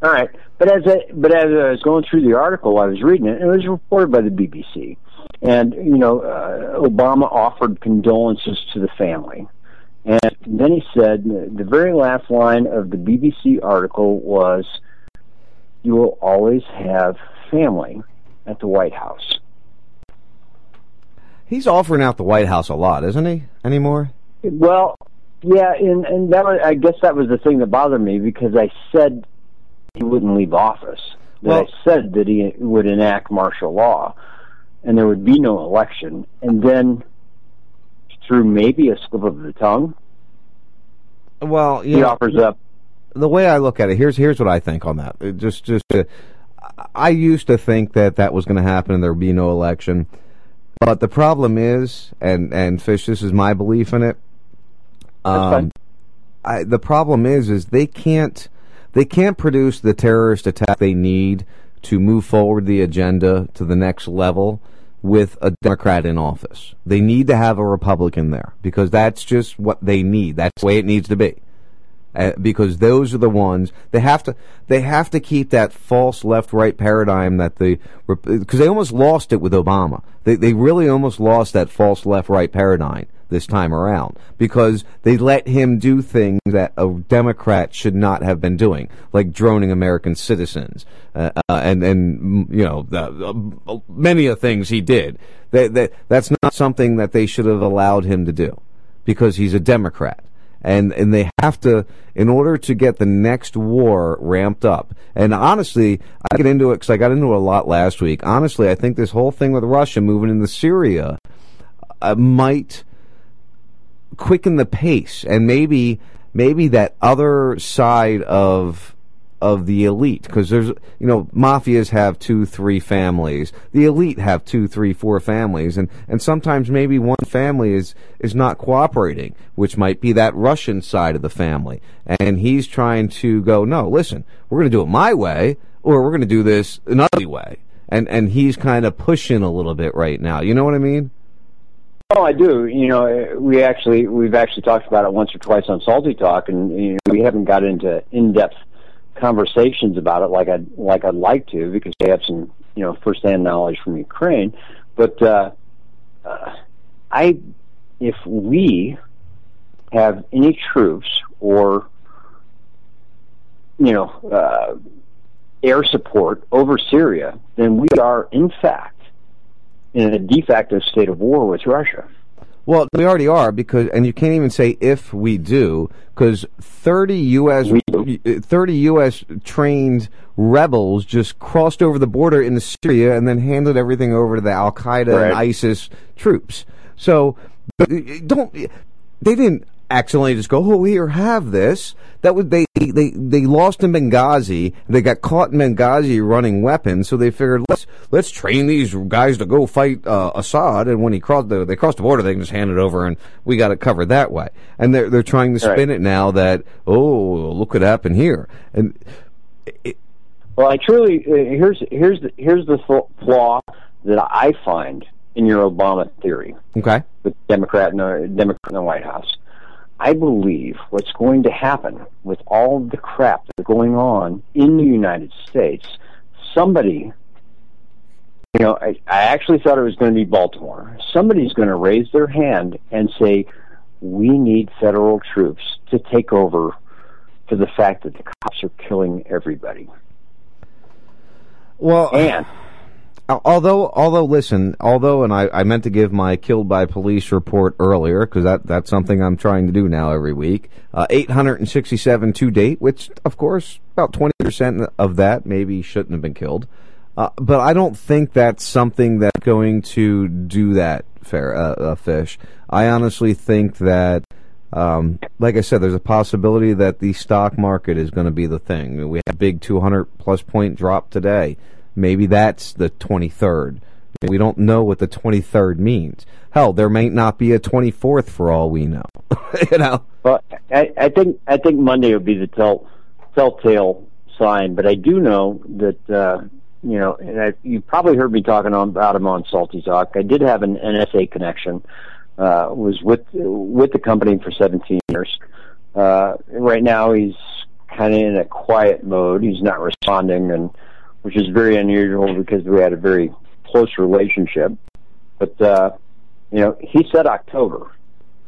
all right. But as I but as I was going through the article, I was reading it, and it was reported by the BBC. And you know, uh, Obama offered condolences to the family, and then he said the very last line of the BBC article was, "You will always have family at the White House." He's offering out the White House a lot, isn't he? Anymore? Well, yeah, and and that was, I guess that was the thing that bothered me because I said he wouldn't leave office. That Well- I said that he would enact martial law, and there would be no election. And then, through maybe a slip of the tongue, Well, he know, offers up. the way I look at it, here's here's what I think on that. It just just uh, I used to think that that was going to happen and there would be no election, but the problem is, and and fish, this is my belief in it. Um, I, the problem is, is they can't they can't produce the terrorist attack they need to move forward the agenda to the next level with a Democrat in office. They need to have a Republican there because that's just what they need. That's the way it needs to be. Uh, because those are the ones they have to they have to keep that false left right paradigm that the because they almost lost it with Obama. They they really almost lost that false left right paradigm this time around because they let him do things that a Democrat should not have been doing, like droning American citizens, uh, uh, and and you know the, uh, many of things he did. That, that that's not something that they should have allowed him to do because he's a Democrat. And and they have to in order to get the next war ramped up. And honestly, I get into it because I got into it a lot last week. Honestly, I think this whole thing with Russia moving into Syria uh, might quicken the pace, and maybe maybe that other side of of the elite because there's you know mafias have two three families. The elite have two three four families and and sometimes maybe one family is is not cooperating which might be that russian side of the family. And he's trying to go no listen we're going to do it my way or we're going to do this another way. And and he's kind of pushing a little bit right now. You know what i mean Oh, I do. You know, we actually we've actually talked about it once or twice on Salty Talk, and you know, we haven't got into in-depth conversations about it like I'd like I'd like to because they have some you know firsthand knowledge from Ukraine. But uh, uh, I, if we have any troops or you know uh, air support over Syria, then we are in fact in a de facto state of war with Russia. Well, we already are because, and you can't even say if we do, because thirty U.S. thirty U.S. trained rebels just crossed over the border into Syria and then handed everything over to the Al Qaeda Right. and ISIS troops. So don't they didn't accidentally just go, oh, here, have this. That was they they they lost in Benghazi. They got caught in Benghazi running weapons, so they figured let's let's train these guys to go fight uh, Assad. And when he crossed the they crossed the border, they can just hand it over, and we got it covered that way. And they're they're trying to spin Right. it now that oh, look what happened here. And Well, I truly uh, here's here's the, here's the flaw that I find in your Obama theory okay, with Democrat in the Democrat in the White House. I believe what's going to happen with all the crap that's going on in the United States, somebody, you know, I, I actually thought it was going to be Baltimore. Somebody's going to raise their hand and say, "We need federal troops to take over." For the fact that the cops are killing everybody. Well, and Although, although, listen, although, and I, I meant to give my killed by police report earlier because that that's something I'm trying to do now every week. Uh, 867 to date, which of course about 20 percent of that maybe shouldn't have been killed. Uh, but I don't think that's something that's going to do that. Fair uh, uh, fish. I honestly think that. Um, like I said, there's a possibility that the stock market is going to be the thing. We had a big 200 plus point drop today. Maybe that's the 23rd. We don't know what the 23rd means. Hell, there may not be a 24th for all we know. (laughs) you know. Well, I, I think I think Monday would be the tell, telltale sign, but I do know that uh, you know, and I, you probably heard me talking on, about him on Salty Talk. I did have an NSA connection. Uh, was with with the company for 17 years. Uh, right now, he's kind of in a quiet mode. He's not responding, and which is very unusual because we had a very close relationship. But uh, you know, he said October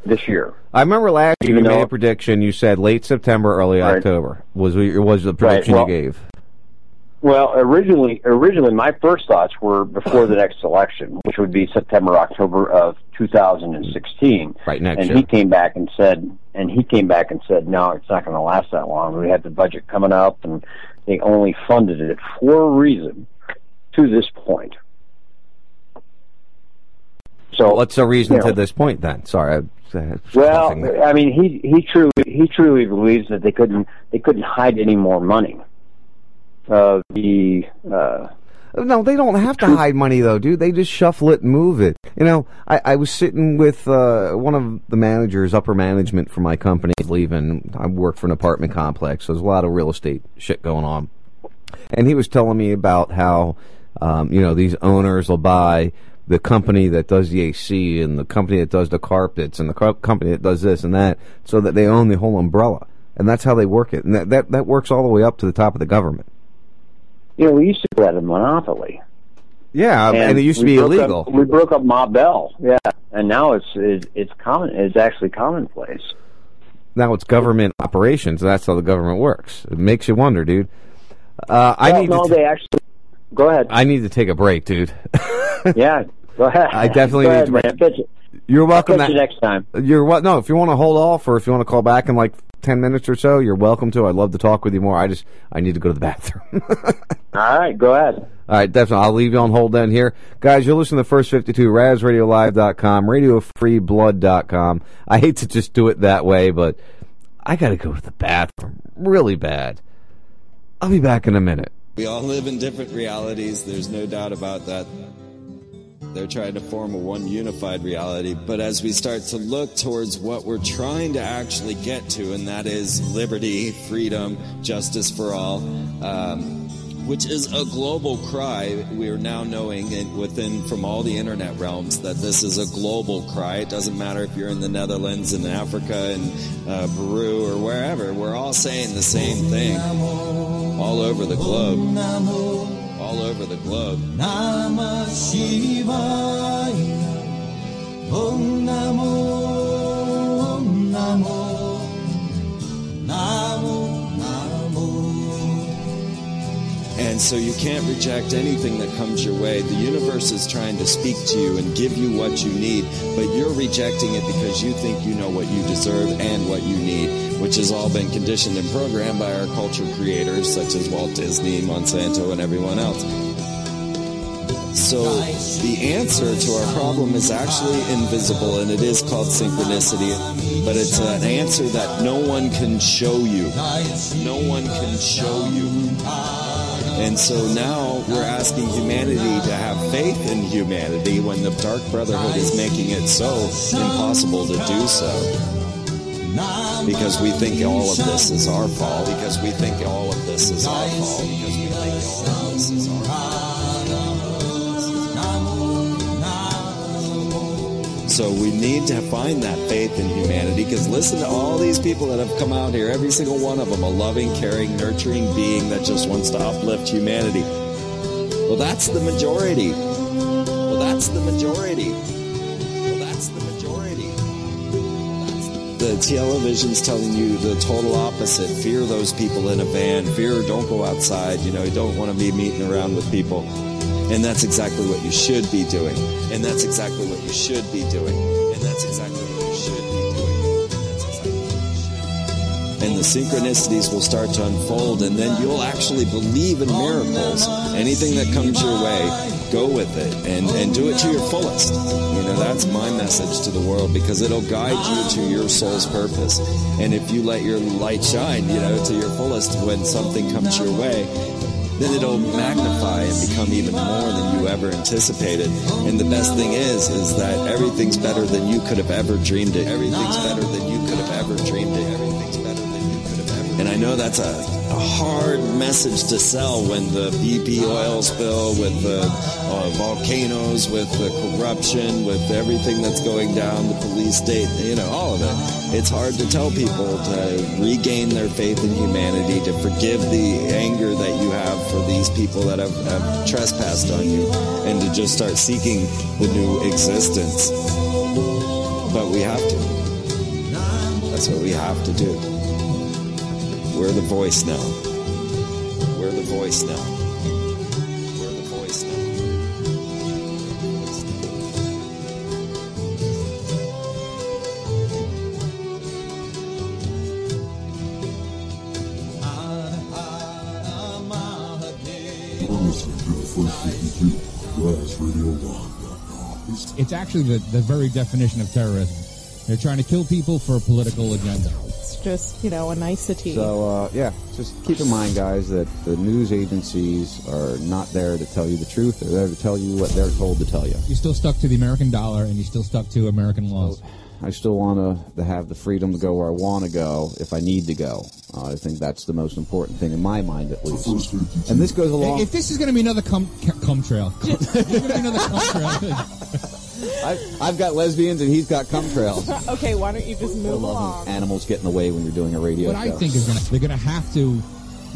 this year. I remember last year you made a prediction. You said late September, early Right. October was was the Right, prediction well- you gave. Well, originally, originally my first thoughts were before the next election, which would be September, October of 2016. Right next and year. he came back and said, and he came back and said, no, it's not going to last that long. We have the budget coming up, and they only funded it for a reason to this point. So what's the reason you know, to this point then? Sorry. I, I- uh, Well. I mean, he he truly he truly believes that they couldn't they couldn't hide any more money. Uh, the uh, No, they don't have to hide money though, dude. They just shuffle it and move it. You know, I, I was sitting with uh, one of the managers, upper management for my company, leaving. I work for an apartment complex, so there's a lot of real estate shit going on. And he was telling me about how, um, you know, these owners will buy the company that does the AC and the company that does the carpets and the co- company that does this and that, so that they own the whole umbrella. And that's how they work it. And that, that, that works all the way up to the top of the government. You know, we used to that a monopoly. Yeah, and it used to be illegal. Up, we broke up Ma Bell, yeah, and now it's it, it's common. It's actually commonplace. Now it's government operations. That's how the government works. It makes you wonder, dude. Uh, I Well, need no, to. they actually. Go ahead. I need to take a break, dude. (laughs) yeah, go ahead. I definitely Go need ahead, to. man. I'll catch you- You're welcome. I'll catch you next time. You're what? No, if you want to hold off, or if you want to call back in like ten minutes or so, you're welcome to. I'd love to talk with you more. I just I need to go to the (laughs) bathroom. (laughs) All right, go ahead. All right, definitely. I'll leave you on hold then here. Guys, you're listening to the First 52, RazRadioLive.com, RadioFreeBlood.com. I hate to just do it that way, but I got to go to the bathroom really bad. I'll be back in a minute. We all live in different realities. There's no doubt about that. They're trying to form a one unified reality. But as we start to look towards what we're trying to actually get to, and that is liberty, freedom, justice for all, um, which is a global cry. We are now knowing within from all the internet realms that this is a global cry. It doesn't matter if you're in the Netherlands, in Africa, in uh, Peru, or wherever. We're all saying the same thing all over the globe. Over the globe. Namah Shivaya. Om Namo, Om Namo, Namo, Namo. And so you can't reject anything that comes your way. The universe is trying to speak to you and give you what you need, but you're rejecting it because you think you know what you deserve and what you need, which has all been conditioned and programmed by our culture creators such as Walt Disney, Monsanto, and everyone else. So the answer to our problem is actually invisible and it is called synchronicity, but it's an answer that no one can show you. No one can show you. And so now we're asking humanity to have faith in humanity when the Dark Brotherhood is making it so impossible to do so. Because we think all of this is our fault. Because we think all of this is our fault. Because we think all of this is our fault. So we need to find that faith in humanity because listen to all these people that have come out here, every single one of them, a loving, caring, nurturing being that just wants to uplift humanity. Well, that's the majority. Well, that's the majority. The television's telling you the total opposite. Fear those people in a van. Fear, don't go outside. You know, you don't want to be meeting around with people. And that's exactly what you should be doing. And that's exactly what you should be doing. And that's exactly what you should be doing. And the synchronicities will start to unfold, and then you'll actually believe in miracles. Anything that comes your way, go with it and, and do it to your fullest. You know, that's my message to the world because it'll guide you to your soul's purpose. And if you let your light shine, you know, to your fullest when something comes your way, then it'll magnify and become even more than you ever anticipated. And the best thing is, is that everything's better than you could have ever dreamed it. Everything's better than you could have ever dreamed it. Everything's better than you could have ever. And I know that's a, a hard message to sell when the BP oil spill, with the uh, volcanoes, with the corruption, with everything that's going down, the police state, you know, all of it. It's hard to tell people to regain their faith in humanity, to forgive the anger that you have for these people that have, have trespassed on you, and to just start seeking the new existence. But we have to. That's what we have to do. We're the voice now. We're the voice now. Actually the, the very definition of terrorism. They're trying to kill people for a political agenda. It's just, you know, a nicety. So, uh, yeah, just keep in mind, guys, that the news agencies are not there to tell you the truth. They're there to tell you what they're told to tell you. You're still stuck to the American dollar, and you're still stuck to American laws. I still want to have the freedom to go where I want to go if I need to go. Uh, I think that's the most important thing in my mind, at least. And this goes along. If this is going to be another cum, cum trail, if it's going to be another cum trail. (laughs) I've, I've got lesbians and he's got cum trails. (laughs) okay, why don't you just move I love along? Animals get in the way when you're doing a radio what show. What I think is gonna, they're going to have to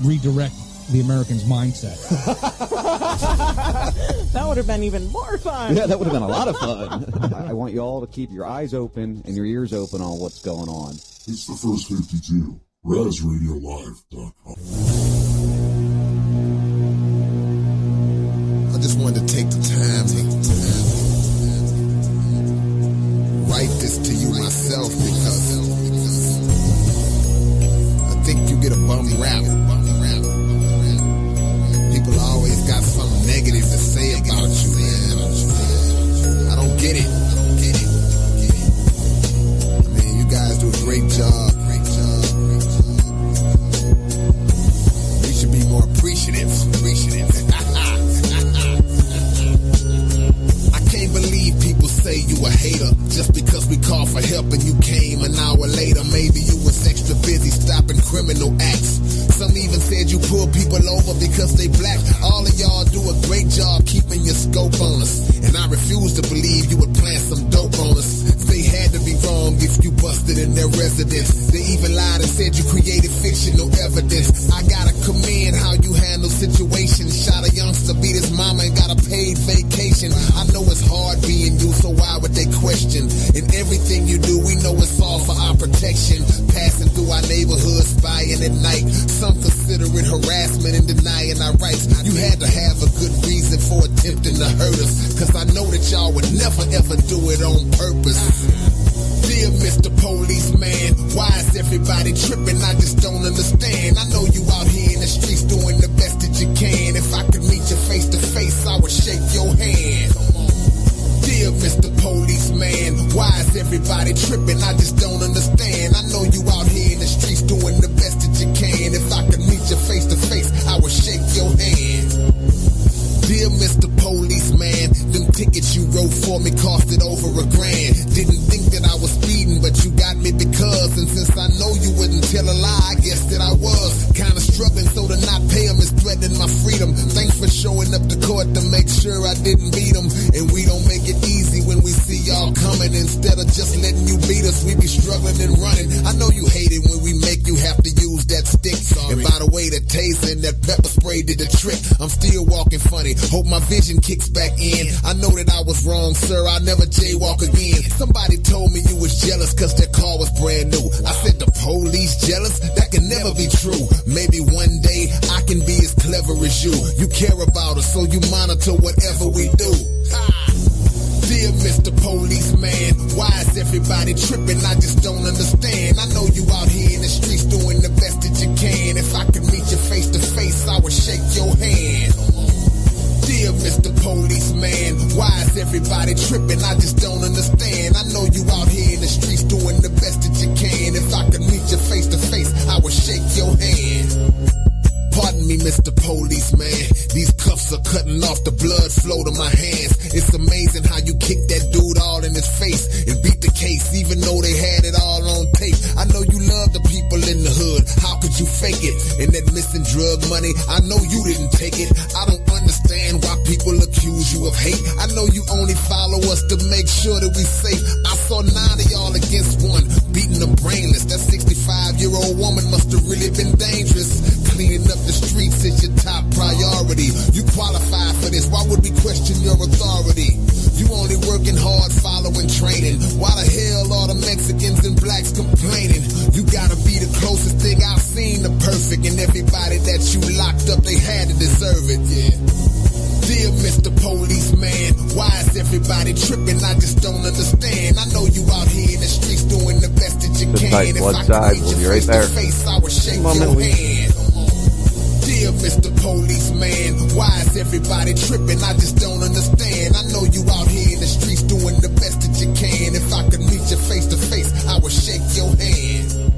redirect the American's mindset. (laughs) (laughs) that would have been even more fun. Yeah, that would have been a lot of fun. I want you all to keep your eyes open and your ears open on what's going on. It's the first 52. RazRadioLive.com. I just wanted to take the because I think you get a bum rap. criminal acts. Some even said you pull people over because they black working hard, following training. Why the hell are the Mexicans and blacks complaining? You gotta be the closest thing I've seen to perfect, and everybody that you locked up, they had to deserve it, yeah. Dear Mr. Policeman, why is everybody tripping? I just don't understand. I know you out here in the streets doing the best that you can. If I could meet you face right face, I would shake your hand. Dear Mr. Policeman, why is everybody tripping? I just don't understand. I know you out here in the streets doing the best that you can. If I could meet you face to face, I would shake your hand.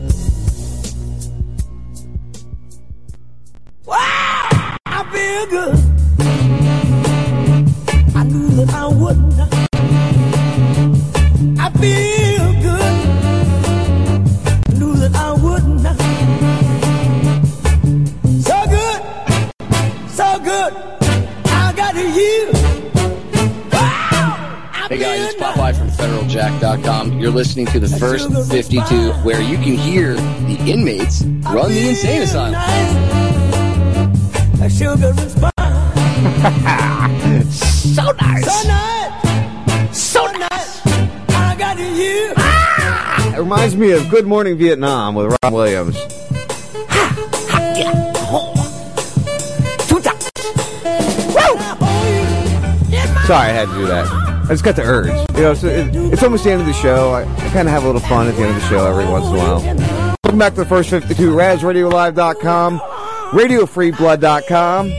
generaljack.com. You're listening to the first 52 where you can hear the inmates run the insane asylum. so nice. So nice. So nice. I got you. Ah! It reminds me of Good Morning Vietnam with Rob Williams. Sorry, I had to do that. I just got the urge. You know, so it, it's almost the end of the show. I, I kind of have a little fun at the end of the show every once in a while. Welcome back to the first 52, RazRadioLive.com, RadioFreeBlood.com.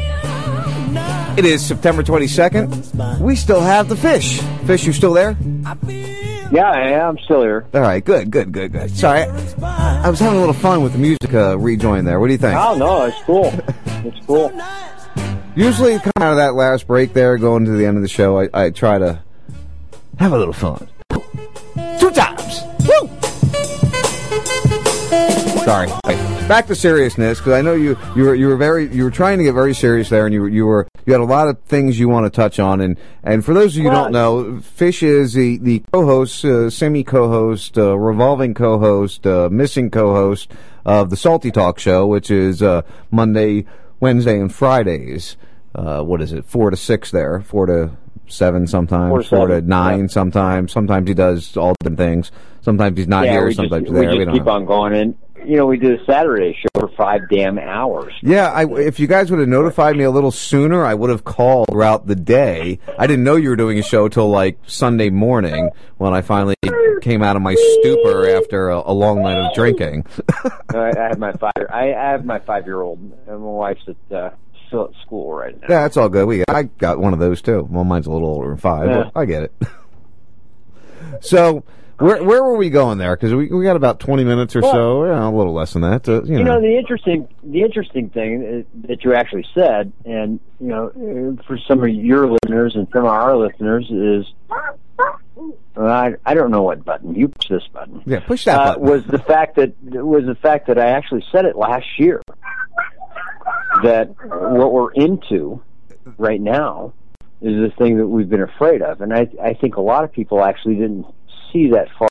It is September 22nd. We still have the fish. Fish, you still there? Yeah, I am still here. All right, good, good, good, good. Sorry, I, I was having a little fun with the music uh, rejoin there. What do you think? Oh no, it's cool. It's cool. Usually, coming out of that last break there, going to the end of the show, I, I try to have a little fun. Two times. Woo! Sorry. Back to seriousness, because I know you you were you were very you were trying to get very serious there, and you you were you had a lot of things you want to touch on, and and for those of you who don't know, Fish is the the co-host, uh, semi co-host, uh, revolving co-host, uh, missing co-host of the Salty Talk Show, which is uh, Monday, Wednesday, and Fridays. Uh, what is it? Four to six there, four to seven sometimes, Four four, to nine sometimes. Sometimes he does all different things. Sometimes he's not yeah, here. Sometimes just, he's there. we We don't keep know. on going, and you know we did a Saturday show for five damn hours. Yeah, I, if you guys would have notified me a little sooner, I would have called throughout the day. I didn't know you were doing a show till like Sunday morning when I finally came out of my stupor after a, a long night of drinking. (laughs) I, I have my five. I, I have my five year old, and my wife's at uh, at school right now. yeah, that's all good. We I got one of those too. Well, mine's a little older than five, Yeah. but I get it. (laughs) so. Where where were we going there? Because we we got about twenty minutes or Well- so, yeah, a little less than that. uh, you, You know. know the interesting, the interesting thing uh, that you actually said, and you know, uh, for some of your listeners and some of our listeners is, I I don't know what button you push this button. yeah, push that uh, button. was the fact that was the fact that I actually said it last year that what we're into right now is the thing that we've been afraid of, and I I think a lot of people actually didn't see that far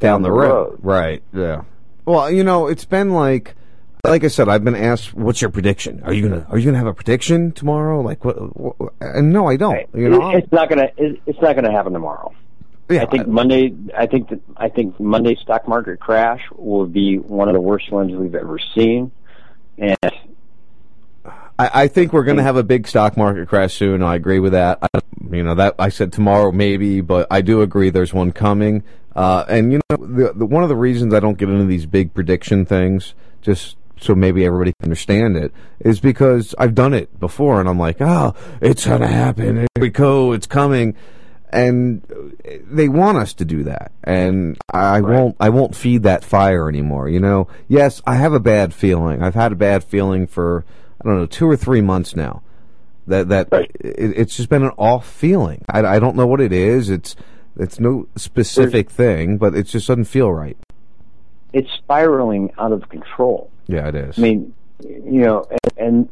down the the road. road. Right. Yeah. Well, you know, it's been like, like I said, I've been asked, "What's your prediction? Are you gonna Are you gonna have a prediction tomorrow?" Like, what? what and no, I don't. You know, it's not gonna it's not gonna happen tomorrow. Yeah, I think Monday. I think that I think Monday stock market crash will be one of the worst ones we've ever seen, and I, I think we're going to have a big stock market crash soon. I agree with that. I, you know that I said tomorrow maybe, but I do agree there's one coming. Uh, and you know, the, the, one of the reasons I don't get into these big prediction things, just so maybe everybody can understand it, is because I've done it before, and I'm like, oh, it's going to happen. Here we go. It's coming. And they want us to do that, and I won't. I won't feed that fire anymore. You know. Yes, I have a bad feeling. I've had a bad feeling for I don't know two or three months now. That that it, it's just been an off feeling. I, I don't know what it is. It's it's no specific thing, but it just doesn't feel right. it's spiraling out of control. Yeah, it is. I mean, you know, and and,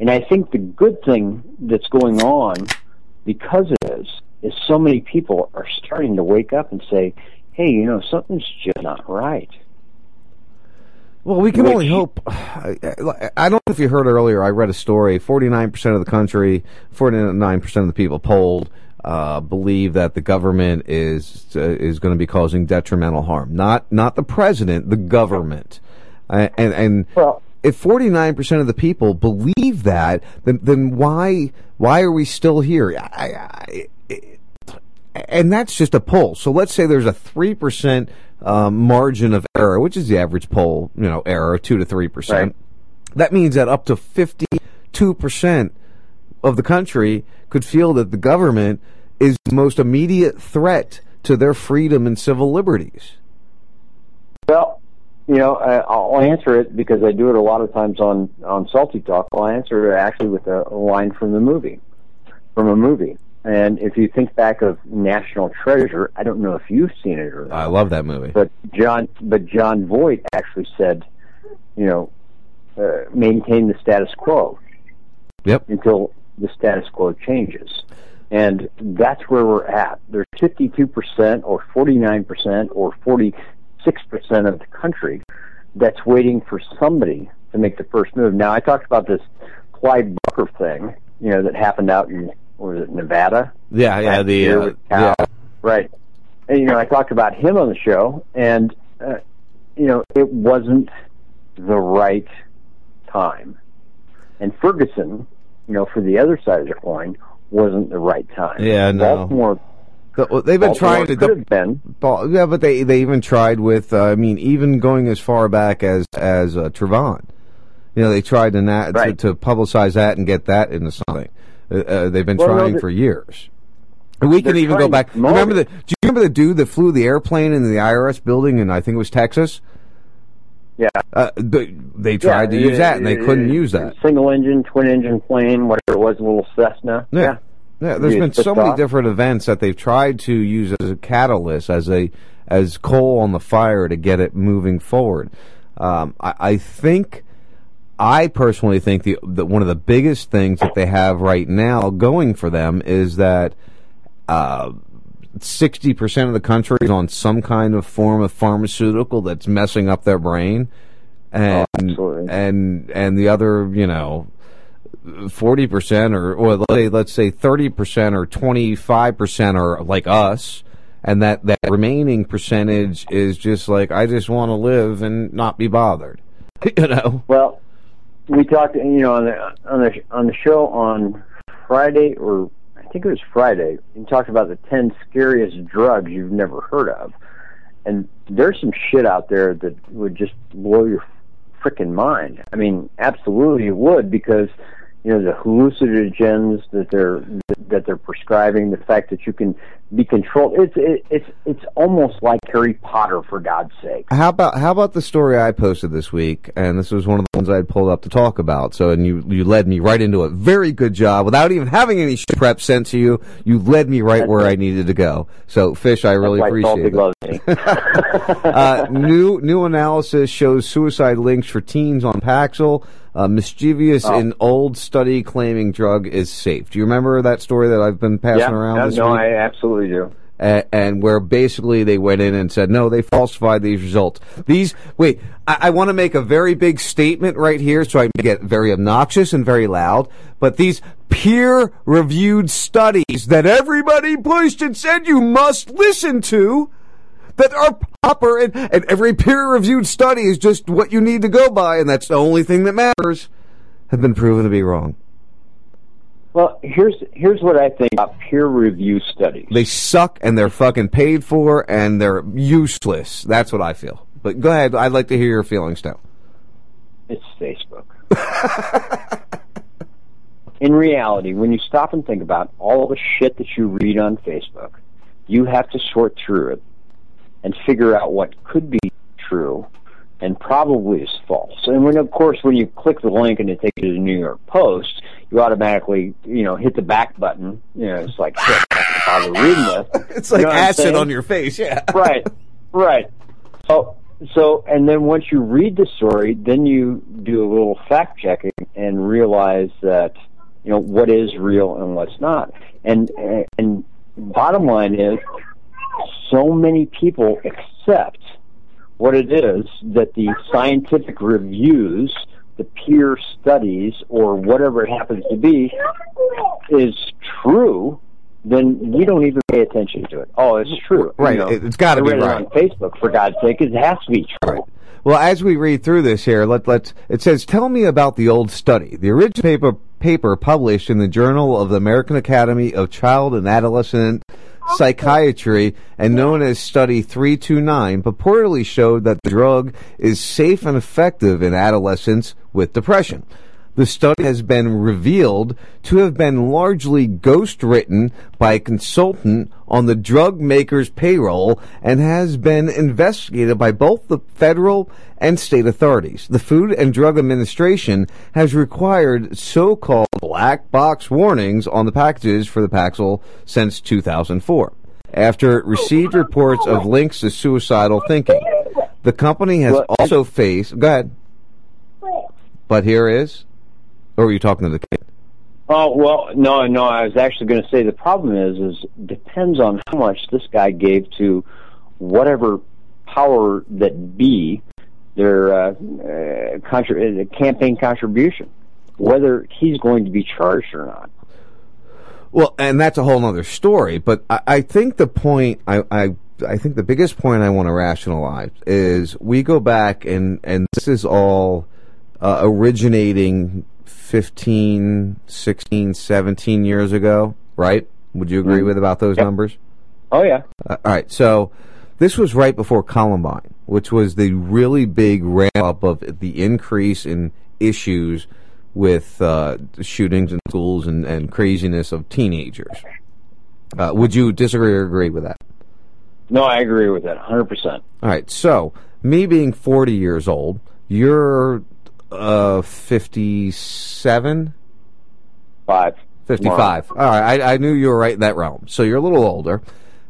and I think the good thing that's going on because of this is so many people are starting to wake up and say, "Hey, you know, something's just not right." Well, we can Which- only hope. (sighs) I, I don't know if you heard earlier. I read a story. Forty-nine percent of the country, forty-nine percent of the people polled uh, believe that the government is uh, is going to be causing detrimental harm. Not not the president, the government. Uh, and and if forty-nine percent of the people believe that, then then why why are we still here? I, I, and that's just a poll. So let's say there's a three percent um, margin of error, which is the average poll, you know, error two to three percent. That means that up to fifty-two percent of the country could feel that the government is the most immediate threat to their freedom and civil liberties. Well, you know, I, I'll answer it because I do it a lot of times on on Salty Talk. I'll answer it actually with a, a line from the movie, from a movie. And if you think back of National Treasure, I don't know if you've seen it or not. I love that movie. But John, but Jon Voight actually said, you know, uh, maintain the status quo. Yep. Until the status quo changes, and that's where we're at. There's 52 percent, or 49 percent, or 46 percent of the country that's waiting for somebody to make the first move. Now, I talked about this Clyde Booker thing, you know, that happened out in was it Nevada? Yeah, yeah, the uh, yeah. Right. And, you know, I talked about him on the show, and uh, you know, it wasn't the right time. And Ferguson, you know, for the other side of the coin, wasn't the right time. Yeah, no. Baltimore. They've been Baltimore trying to. could have been. Yeah, but they they even tried with. Uh, I mean, even going as far back as as uh, Trayvon. You know, they tried to, na- to to publicize that and get that into something. Uh, uh, they've been Well, no, trying the- for years. And we can even go back. Remember the? Do you remember the dude that flew the airplane into the IRS building in I think it was Texas? Yeah. Uh, they, they tried Yeah, to use that and they couldn't use that. Single engine, twin engine plane, whatever it was, a little Cessna. Yeah. Yeah, there's You been so many off. different events that they've tried to use as a catalyst, as a as coal on the fire to get it moving forward. Um, I, I think, I personally think the, that one of the biggest things that they have right now going for them is that uh, sixty percent of the country is on some kind of form of pharmaceutical that's messing up their brain, and and and the other, you know, forty percent or or let's say let's say thirty percent or twenty five percent are like us, and that that remaining percentage is just like I just want to live and not be bothered. (laughs) you know. Well, we talked, you know, on the on the on the show on Friday, or I think it was Friday. We talked about the ten scariest drugs you've never heard of, and there's some shit out there that would just blow your freaking mind. I mean, absolutely it would because you know the hallucinogens that they're that they're prescribing, the fact that you can be controlled. It's it, it's it's almost like Harry Potter for God's sake. How about how about the story I posted this week? And this was one of the ones I had pulled up to talk about. So, and you you led me right into it. Very good job, without even having any prep sent to you. You led me right where I needed to go. So, Fish, I really That's why appreciate it. loves me. (laughs) uh, new new analysis shows suicide links for teens on Paxil. Uh, mischievous Oh. in old study claiming drug is safe. Do you remember that story that I've been passing yeah, around no, this no, week? I absolutely and, and where basically they went in and said, no, they falsified these results. These, wait, I, I want to make a very big statement right here so I get very obnoxious and very loud, but these peer reviewed studies that everybody pushed and said you must listen to, that are proper and, and every peer reviewed study is just what you need to go by and that's the only thing that matters, have been proven to be wrong. Well, here's here's what I think about peer review studies. They suck and they're fucking paid for and they're useless. That's what I feel. But go ahead. I'd like to hear your feelings now. It's Facebook. (laughs) In reality, when you stop and think about all the shit that you read on Facebook, you have to sort through it and figure out what could be true and probably is false. And when, of course, when you click the link and it takes you to the New York Post, you automatically, you know, hit the back button. You know, it's like, shit, gonna bother reading this. (laughs) It's You like know acid on your face. Yeah. (laughs) right, right. So, so, and then once you read the story, then you do a little fact checking and realize that you know what is real and what's not. And and bottom line is, so many people accept what it is that the scientific reviews, the peer studies, or whatever it happens to be, is true. Then we don't even pay attention to it. Oh, it's true. Right, You know, it- it's gotta be read it right. on Facebook for God's sake. It has to be true. Well, as we read through this here, let let it says, "Tell me about the old study." The original paper paper published in the Journal of the American Academy of Child and Adolescent Psychiatry and known as Study 329 purportedly showed that the drug is safe and effective in adolescents with depression. The study has been revealed to have been largely ghost written by a consultant on the drug maker's payroll and has been investigated by both the federal and state authorities. The Food and Drug Administration has required so-called black box warnings on the packages for the Paxil since 2004. After it received reports of links to suicidal thinking, the company has also faced. Go ahead. But here is. Or were you talking to the kid? Oh well, no, no. I was actually going to say the problem is, is depends on how much this guy gave to whatever power that be their uh, uh, contri- uh, campaign contribution. whether he's going to be charged or not. Well, and that's a whole other story. But I, I think the point I, I I think the biggest point I want to rationalize is we go back and and this is all uh, originating 15, 16, 17 years ago, right? Would you agree Mhm. with about those Yep. numbers? Oh yeah. Uh, all right. So this was right before Columbine, which was the really big ramp up of the increase in issues with uh, shootings in schools and, and craziness of teenagers. Uh, would you disagree or agree with that? No, I agree with that 100%. All right. So me being 40 years old, you're uh, 57? Five. 55. All right. I, I knew you were right in that realm. So you're a little older.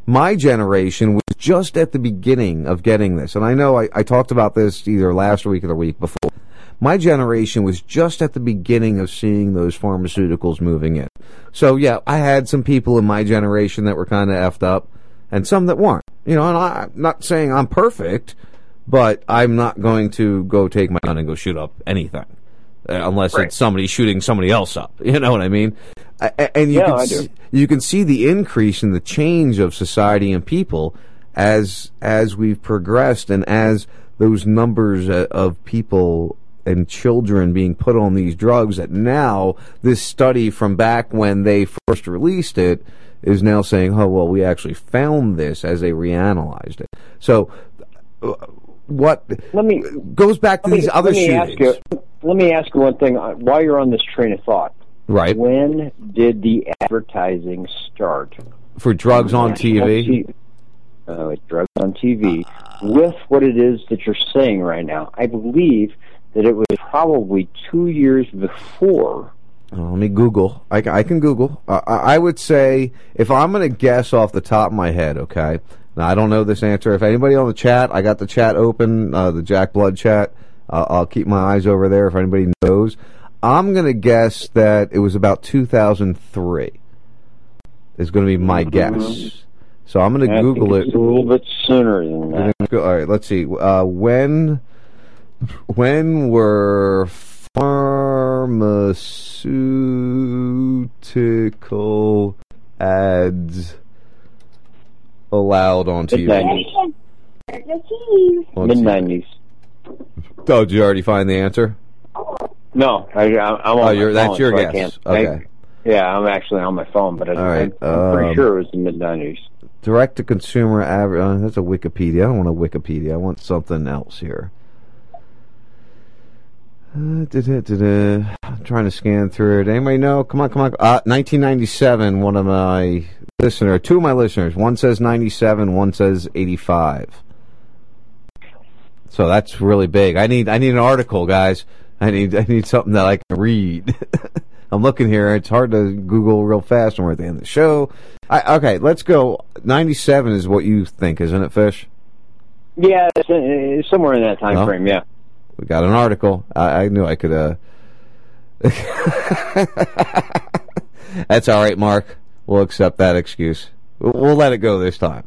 My generation was just at the beginning of getting this. And I know I, I talked about this either last week or the week before. My generation was just at the beginning of seeing those pharmaceuticals moving in. So yeah, I had some people in my generation that were kind of effed up and some that weren't. You know, and I'm not saying I'm perfect, but I'm not going to go take my gun and go shoot up anything. Uh, unless it's somebody shooting somebody else up. (laughs) You know what I mean? And you Yeah, can see, you can see the increase in the change of society and people as as we've progressed and as those numbers uh, of people and children being put on these drugs that now this study from back when they first released it is now saying oh well we actually found this as they reanalyzed it so uh, what let me goes back to me- these other let shootings you, let me ask you one thing uh, while you're on this train of thought. Right. When did the advertising start? for drugs on TV Uh, with drugs on TV. With what it is that you're saying right now, I believe that it was probably two years before. Uh, let me Google. I, I can Google. Uh, I would say if I'm going to guess off the top of my head, okay. Now I don't know this answer. If anybody on the chat, I got the chat open, uh, the Jack Blood chat. Uh, I'll keep my eyes over there if anybody knows. I'm going to guess that it was about 2003. Is going to be my guess. So I'm going to Google it. a little bit sooner than that. All right, let's see. Uh, when when were pharmaceutical ads allowed on TV? Let's Mid see. nineties. Oh, did you already find the answer? No, I, I, I'm on Oh, my you're- that's phone, your so I guess. can't- Okay. I- yeah, I'm actually on my phone, but I, All right, I'm, I'm pretty um, sure it was the mid nineties. Direct to consumer average. uh, That's a Wikipedia. I don't want a Wikipedia. I want something else here. Uh. I'm trying to scan through it. Anybody know? Come on, come on. Uh, 1997. One of my listener, two of my listeners. One says 97. One says 85. So that's really big. I need I need an article, guys. I need I need something that I can read. (laughs) I'm looking here. It's hard to Google real fast when we're at the end of the show. I, okay, let's go. 97 is what you think, isn't it, Fish? Yeah, it's, it's somewhere in that time frame. Yeah. We got an article. I, I knew I could. uh (laughs) That's all right, Mark. We'll accept that excuse. We'll, we'll let it go this time.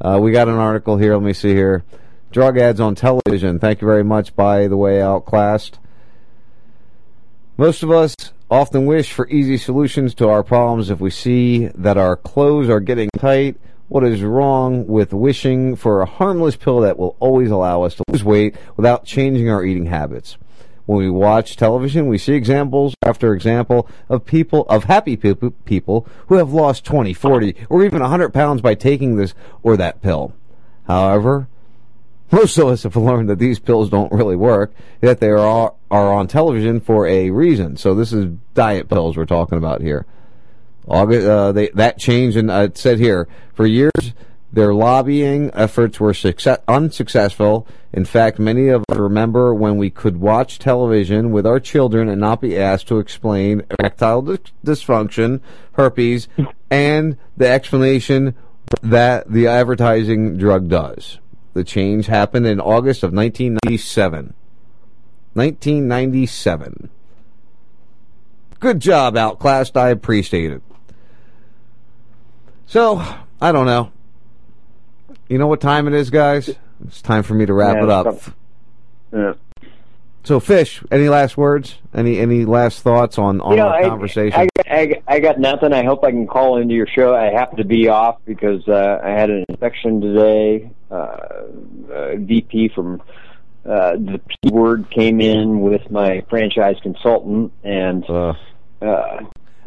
Uh, we got an article here. Let me see here. Drug ads on television. Thank you very much. By the way, outclassed. Most of us often wish for easy solutions to our problems if we see that our clothes are getting tight. What is wrong with wishing for a harmless pill that will always allow us to lose weight without changing our eating habits? When we watch television, we see examples after example of people, of happy people, people who have lost 20, 40, or even 100 pounds by taking this or that pill. However, most of us have learned that these pills don't really work, that they are, are on television for a reason. So this is diet pills we're talking about here. August, uh, they, that changed, and uh, it said here, for years, their lobbying efforts were success, unsuccessful. In fact, many of us remember when we could watch television with our children and not be asked to explain erectile dis- dysfunction, herpes, and the explanation that the advertising drug does. The change happened in August of 1997. 1997. Good job, outclassed. I appreciate it. So, I don't know. You know what time it is, guys? It's time for me to wrap Yeah, it up. Yeah. So, Fish, any last words? Any any last thoughts on on you know, our I, conversation? I, I, I got nothing. I hope I can call into your show. I happen to be off because uh, I had an inspection today. Uh, VP from uh, the P word came in with my franchise consultant, and uh,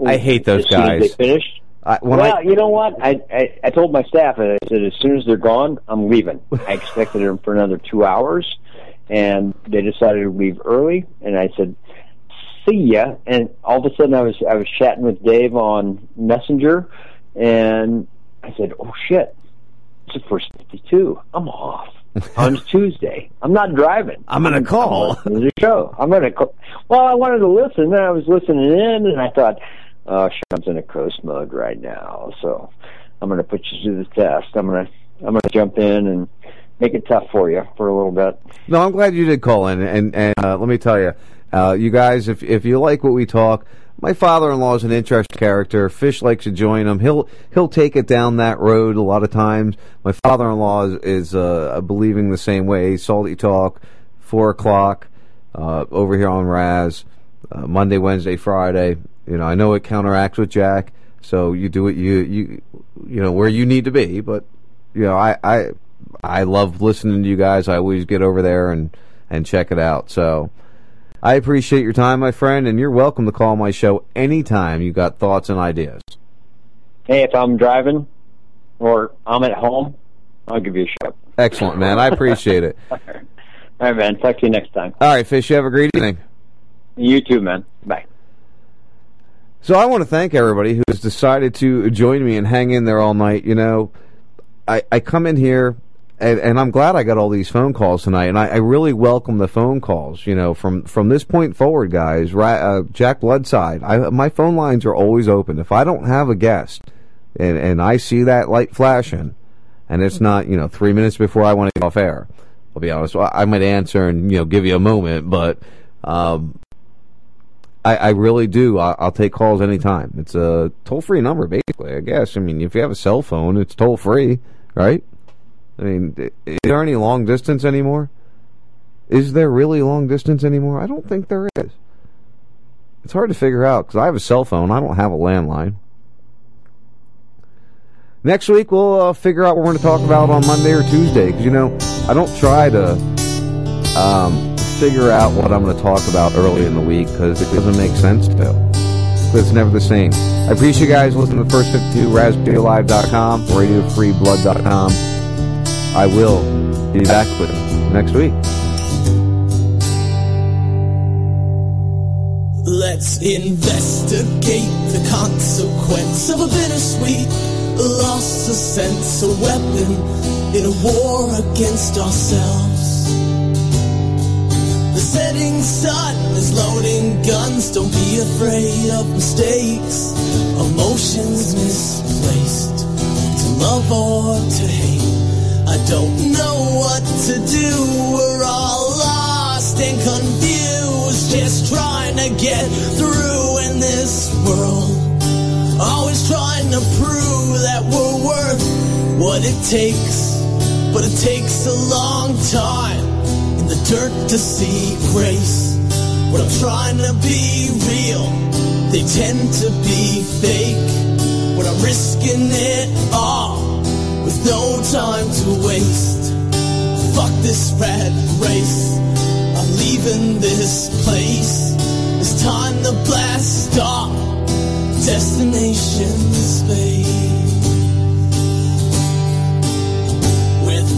I hate those as soon as guys. they finished. I, when well, I, you know what? I, I I told my staff, and I said as soon as they're gone, I'm leaving. (laughs) I expected them for another two hours, and they decided to leave early. And I said, "See ya." And all of a sudden, I was I was chatting with Dave on Messenger, and I said, "Oh shit, it's the first 52. I'm off." (laughs) on Tuesday, I'm not driving. I'm call. Listening to the show. I'm gonna call. Well, I wanted to listen, and I was listening in, and I thought, oh, Sean's in a coast mode right now, so I'm going to put you to the test. I'm going to I'm going to jump in and make it tough for you for a little bit. No, I'm glad you did call in, and and uh, let me tell you, uh, you guys, if if you like what we talk, my father-in-law is an interesting character. Fish likes to join him. He'll he'll take it down that road a lot of times. My father-in-law is, is uh, believing the same way. Salty talk, four o'clock uh, over here on Raz, uh, Monday, Wednesday, Friday. You know, I know it counteracts with Jack, so you do it you you you know where you need to be, but you know I I I love listening to you guys. I always get over there and and check it out. So I appreciate your time, my friend, and you're welcome to call my show anytime you got thoughts and ideas. Hey, if I'm driving or I'm at home, I'll give you a shout. Excellent, man. I appreciate it. (laughs) All right, man. Talk to you next time. All right, Fish, you have a great evening. You too, man. Bye. So I want to thank everybody who has decided to join me and hang in there all night. You know, I, I come in here and, and I'm glad I got all these phone calls tonight, and I, I really welcome the phone calls. You know, from from this point forward, guys. Ra- uh, Jack Bloodside, I, my phone lines are always open. If I don't have a guest, and and I see that light flashing, and it's not you know three minutes before I want to get off air, I'll be honest. I might answer and you know give you a moment, but um, I, I really do. I, I'll take calls anytime. It's a toll free number, basically. I guess. I mean, if you have a cell phone, it's toll free, right? I mean, is there any long distance anymore? Is there really long distance anymore? I don't think there is. It's hard to figure out because I have a cell phone. I don't have a landline. Next week we'll uh, figure out what we're going to talk about on Monday or Tuesday. Because you know, I don't try to um, figure out what I'm going to talk about early in the week because it doesn't make sense to. 'Cause It's never the same. I appreciate you guys listening to the first 52, RazRadioLive.com, RadioFreeBlood.com. I will be back with you next week. Let's investigate the consequence of a bittersweet loss of sense, a weapon in a war against ourselves. Setting sun is loading guns, don't be afraid of mistakes, emotions misplaced, to love or to hate. I don't know what to do, we're all lost and confused, just trying to get through in this world. Always trying to prove that we're worth what it takes, but it takes a long time the dirt to see grace. When I'm trying to be real, they tend to be fake. When I'm risking it all with no time to waste. Fuck this rat race. I'm leaving this place. It's time to blast off. Destination space.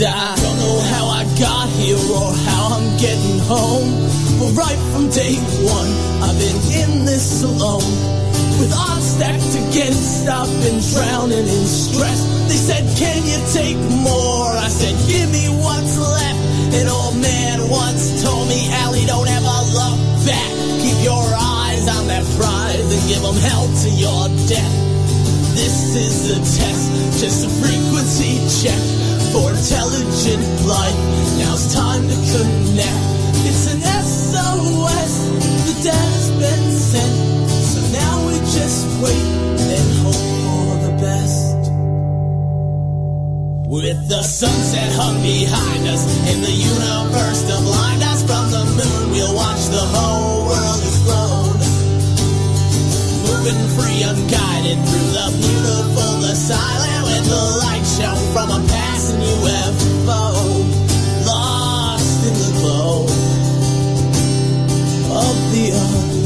And I don't know how I got here or how I'm getting home. But right from day one, I've been in this alone. With odds stacked against, I've been drowning in stress. They said, Can you take more? I said, Give me what's left. An old man once told me, Allie, don't ever look back. Keep your eyes on that prize and give them hell to your death. This is a test, just a frequency check for intelligent life. Now it's time to connect. It's an SOS, the data's been sent. So now we just wait and hope for the best. With the sunset hung behind us and the universe to blind us from the moon, we'll watch the whole world explode. Moving free, unguided through the beautiful, the silent, with the light show from a UFO. Lost in the glow of the unknown.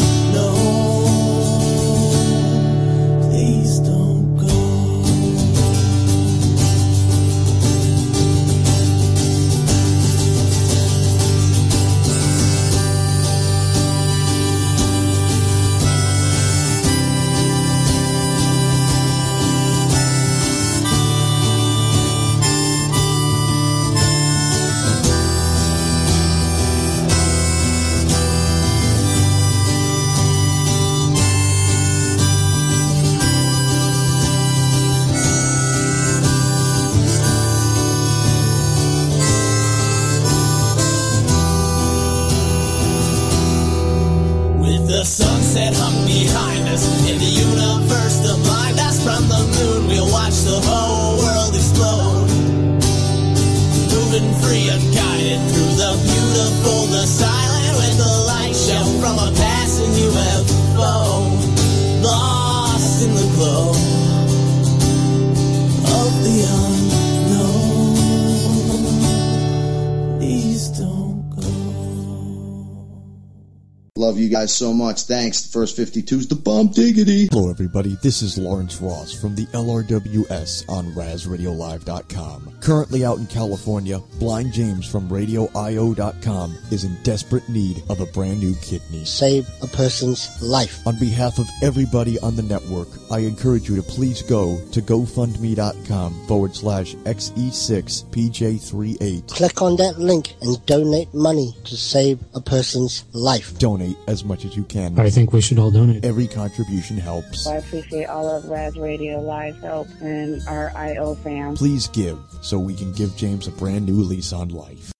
Guys so much. Thanks. The first 52's the bomb diggity. Hello, everybody. This is Lawrence Ross from the LRWS on RazRadioLive.com. Currently out in California, Blind James from RadioIO.com is in desperate need of a brand new kidney. Save a person's life. On behalf of everybody on the network, I encourage you to please go to GoFundMe.com forward slash XE6PJ38. Click on that link and donate money to save a person's life. Donate as much as you can. I think we should all donate. Every contribution helps. I appreciate all of Raz Radio Live's help and our IO fam. Please give so we can give James a brand new lease on life.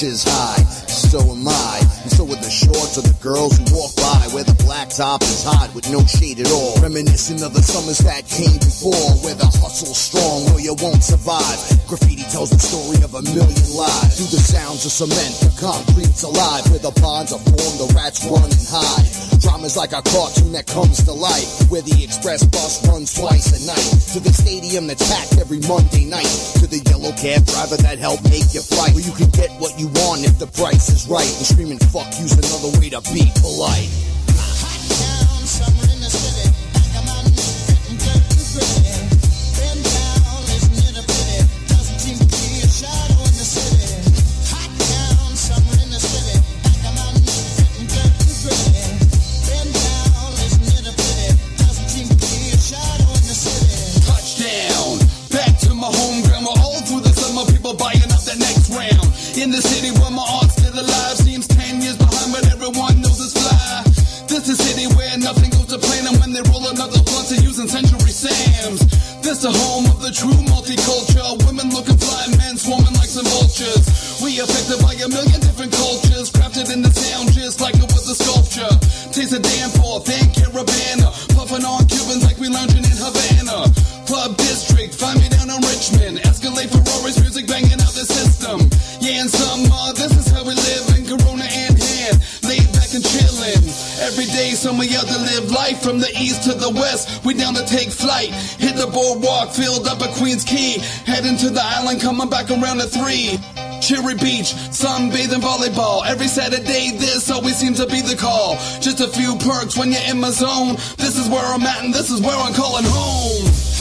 Where top is hot with no shade at all. Reminiscent of the summers that came before, where the hustle's strong or you won't survive. Graffiti tells the story of a million lives. Through the sounds of cement, the concrete's alive, where the ponds are formed, the rats run and hide. Drama's like a cartoon that comes to life, where the express bus runs twice a night. To the stadium that's packed every Monday night. To the yellow cab driver that helped make your flight. Where you can get what you want if the price is right. And screaming fuck you's another way to be polite. In the city where my art's still alive, seems 10 years behind, but everyone knows it's fly. This is city where nothing goes to plan, and when they roll another blunt, they're using Century Sam's. This the home of the true multicultural. Women looking fly, men swarming like some vultures. We affected by a million from the east to the west. We down to take flight. Hit the boardwalk, filled up at Queens Quay. Heading to the island, coming back around at three. Cherry Beach, sunbathing volleyball. Every Saturday, this always seems to be the call. Just a few perks when you're in my zone. This is where I'm at, and this is where I'm calling home.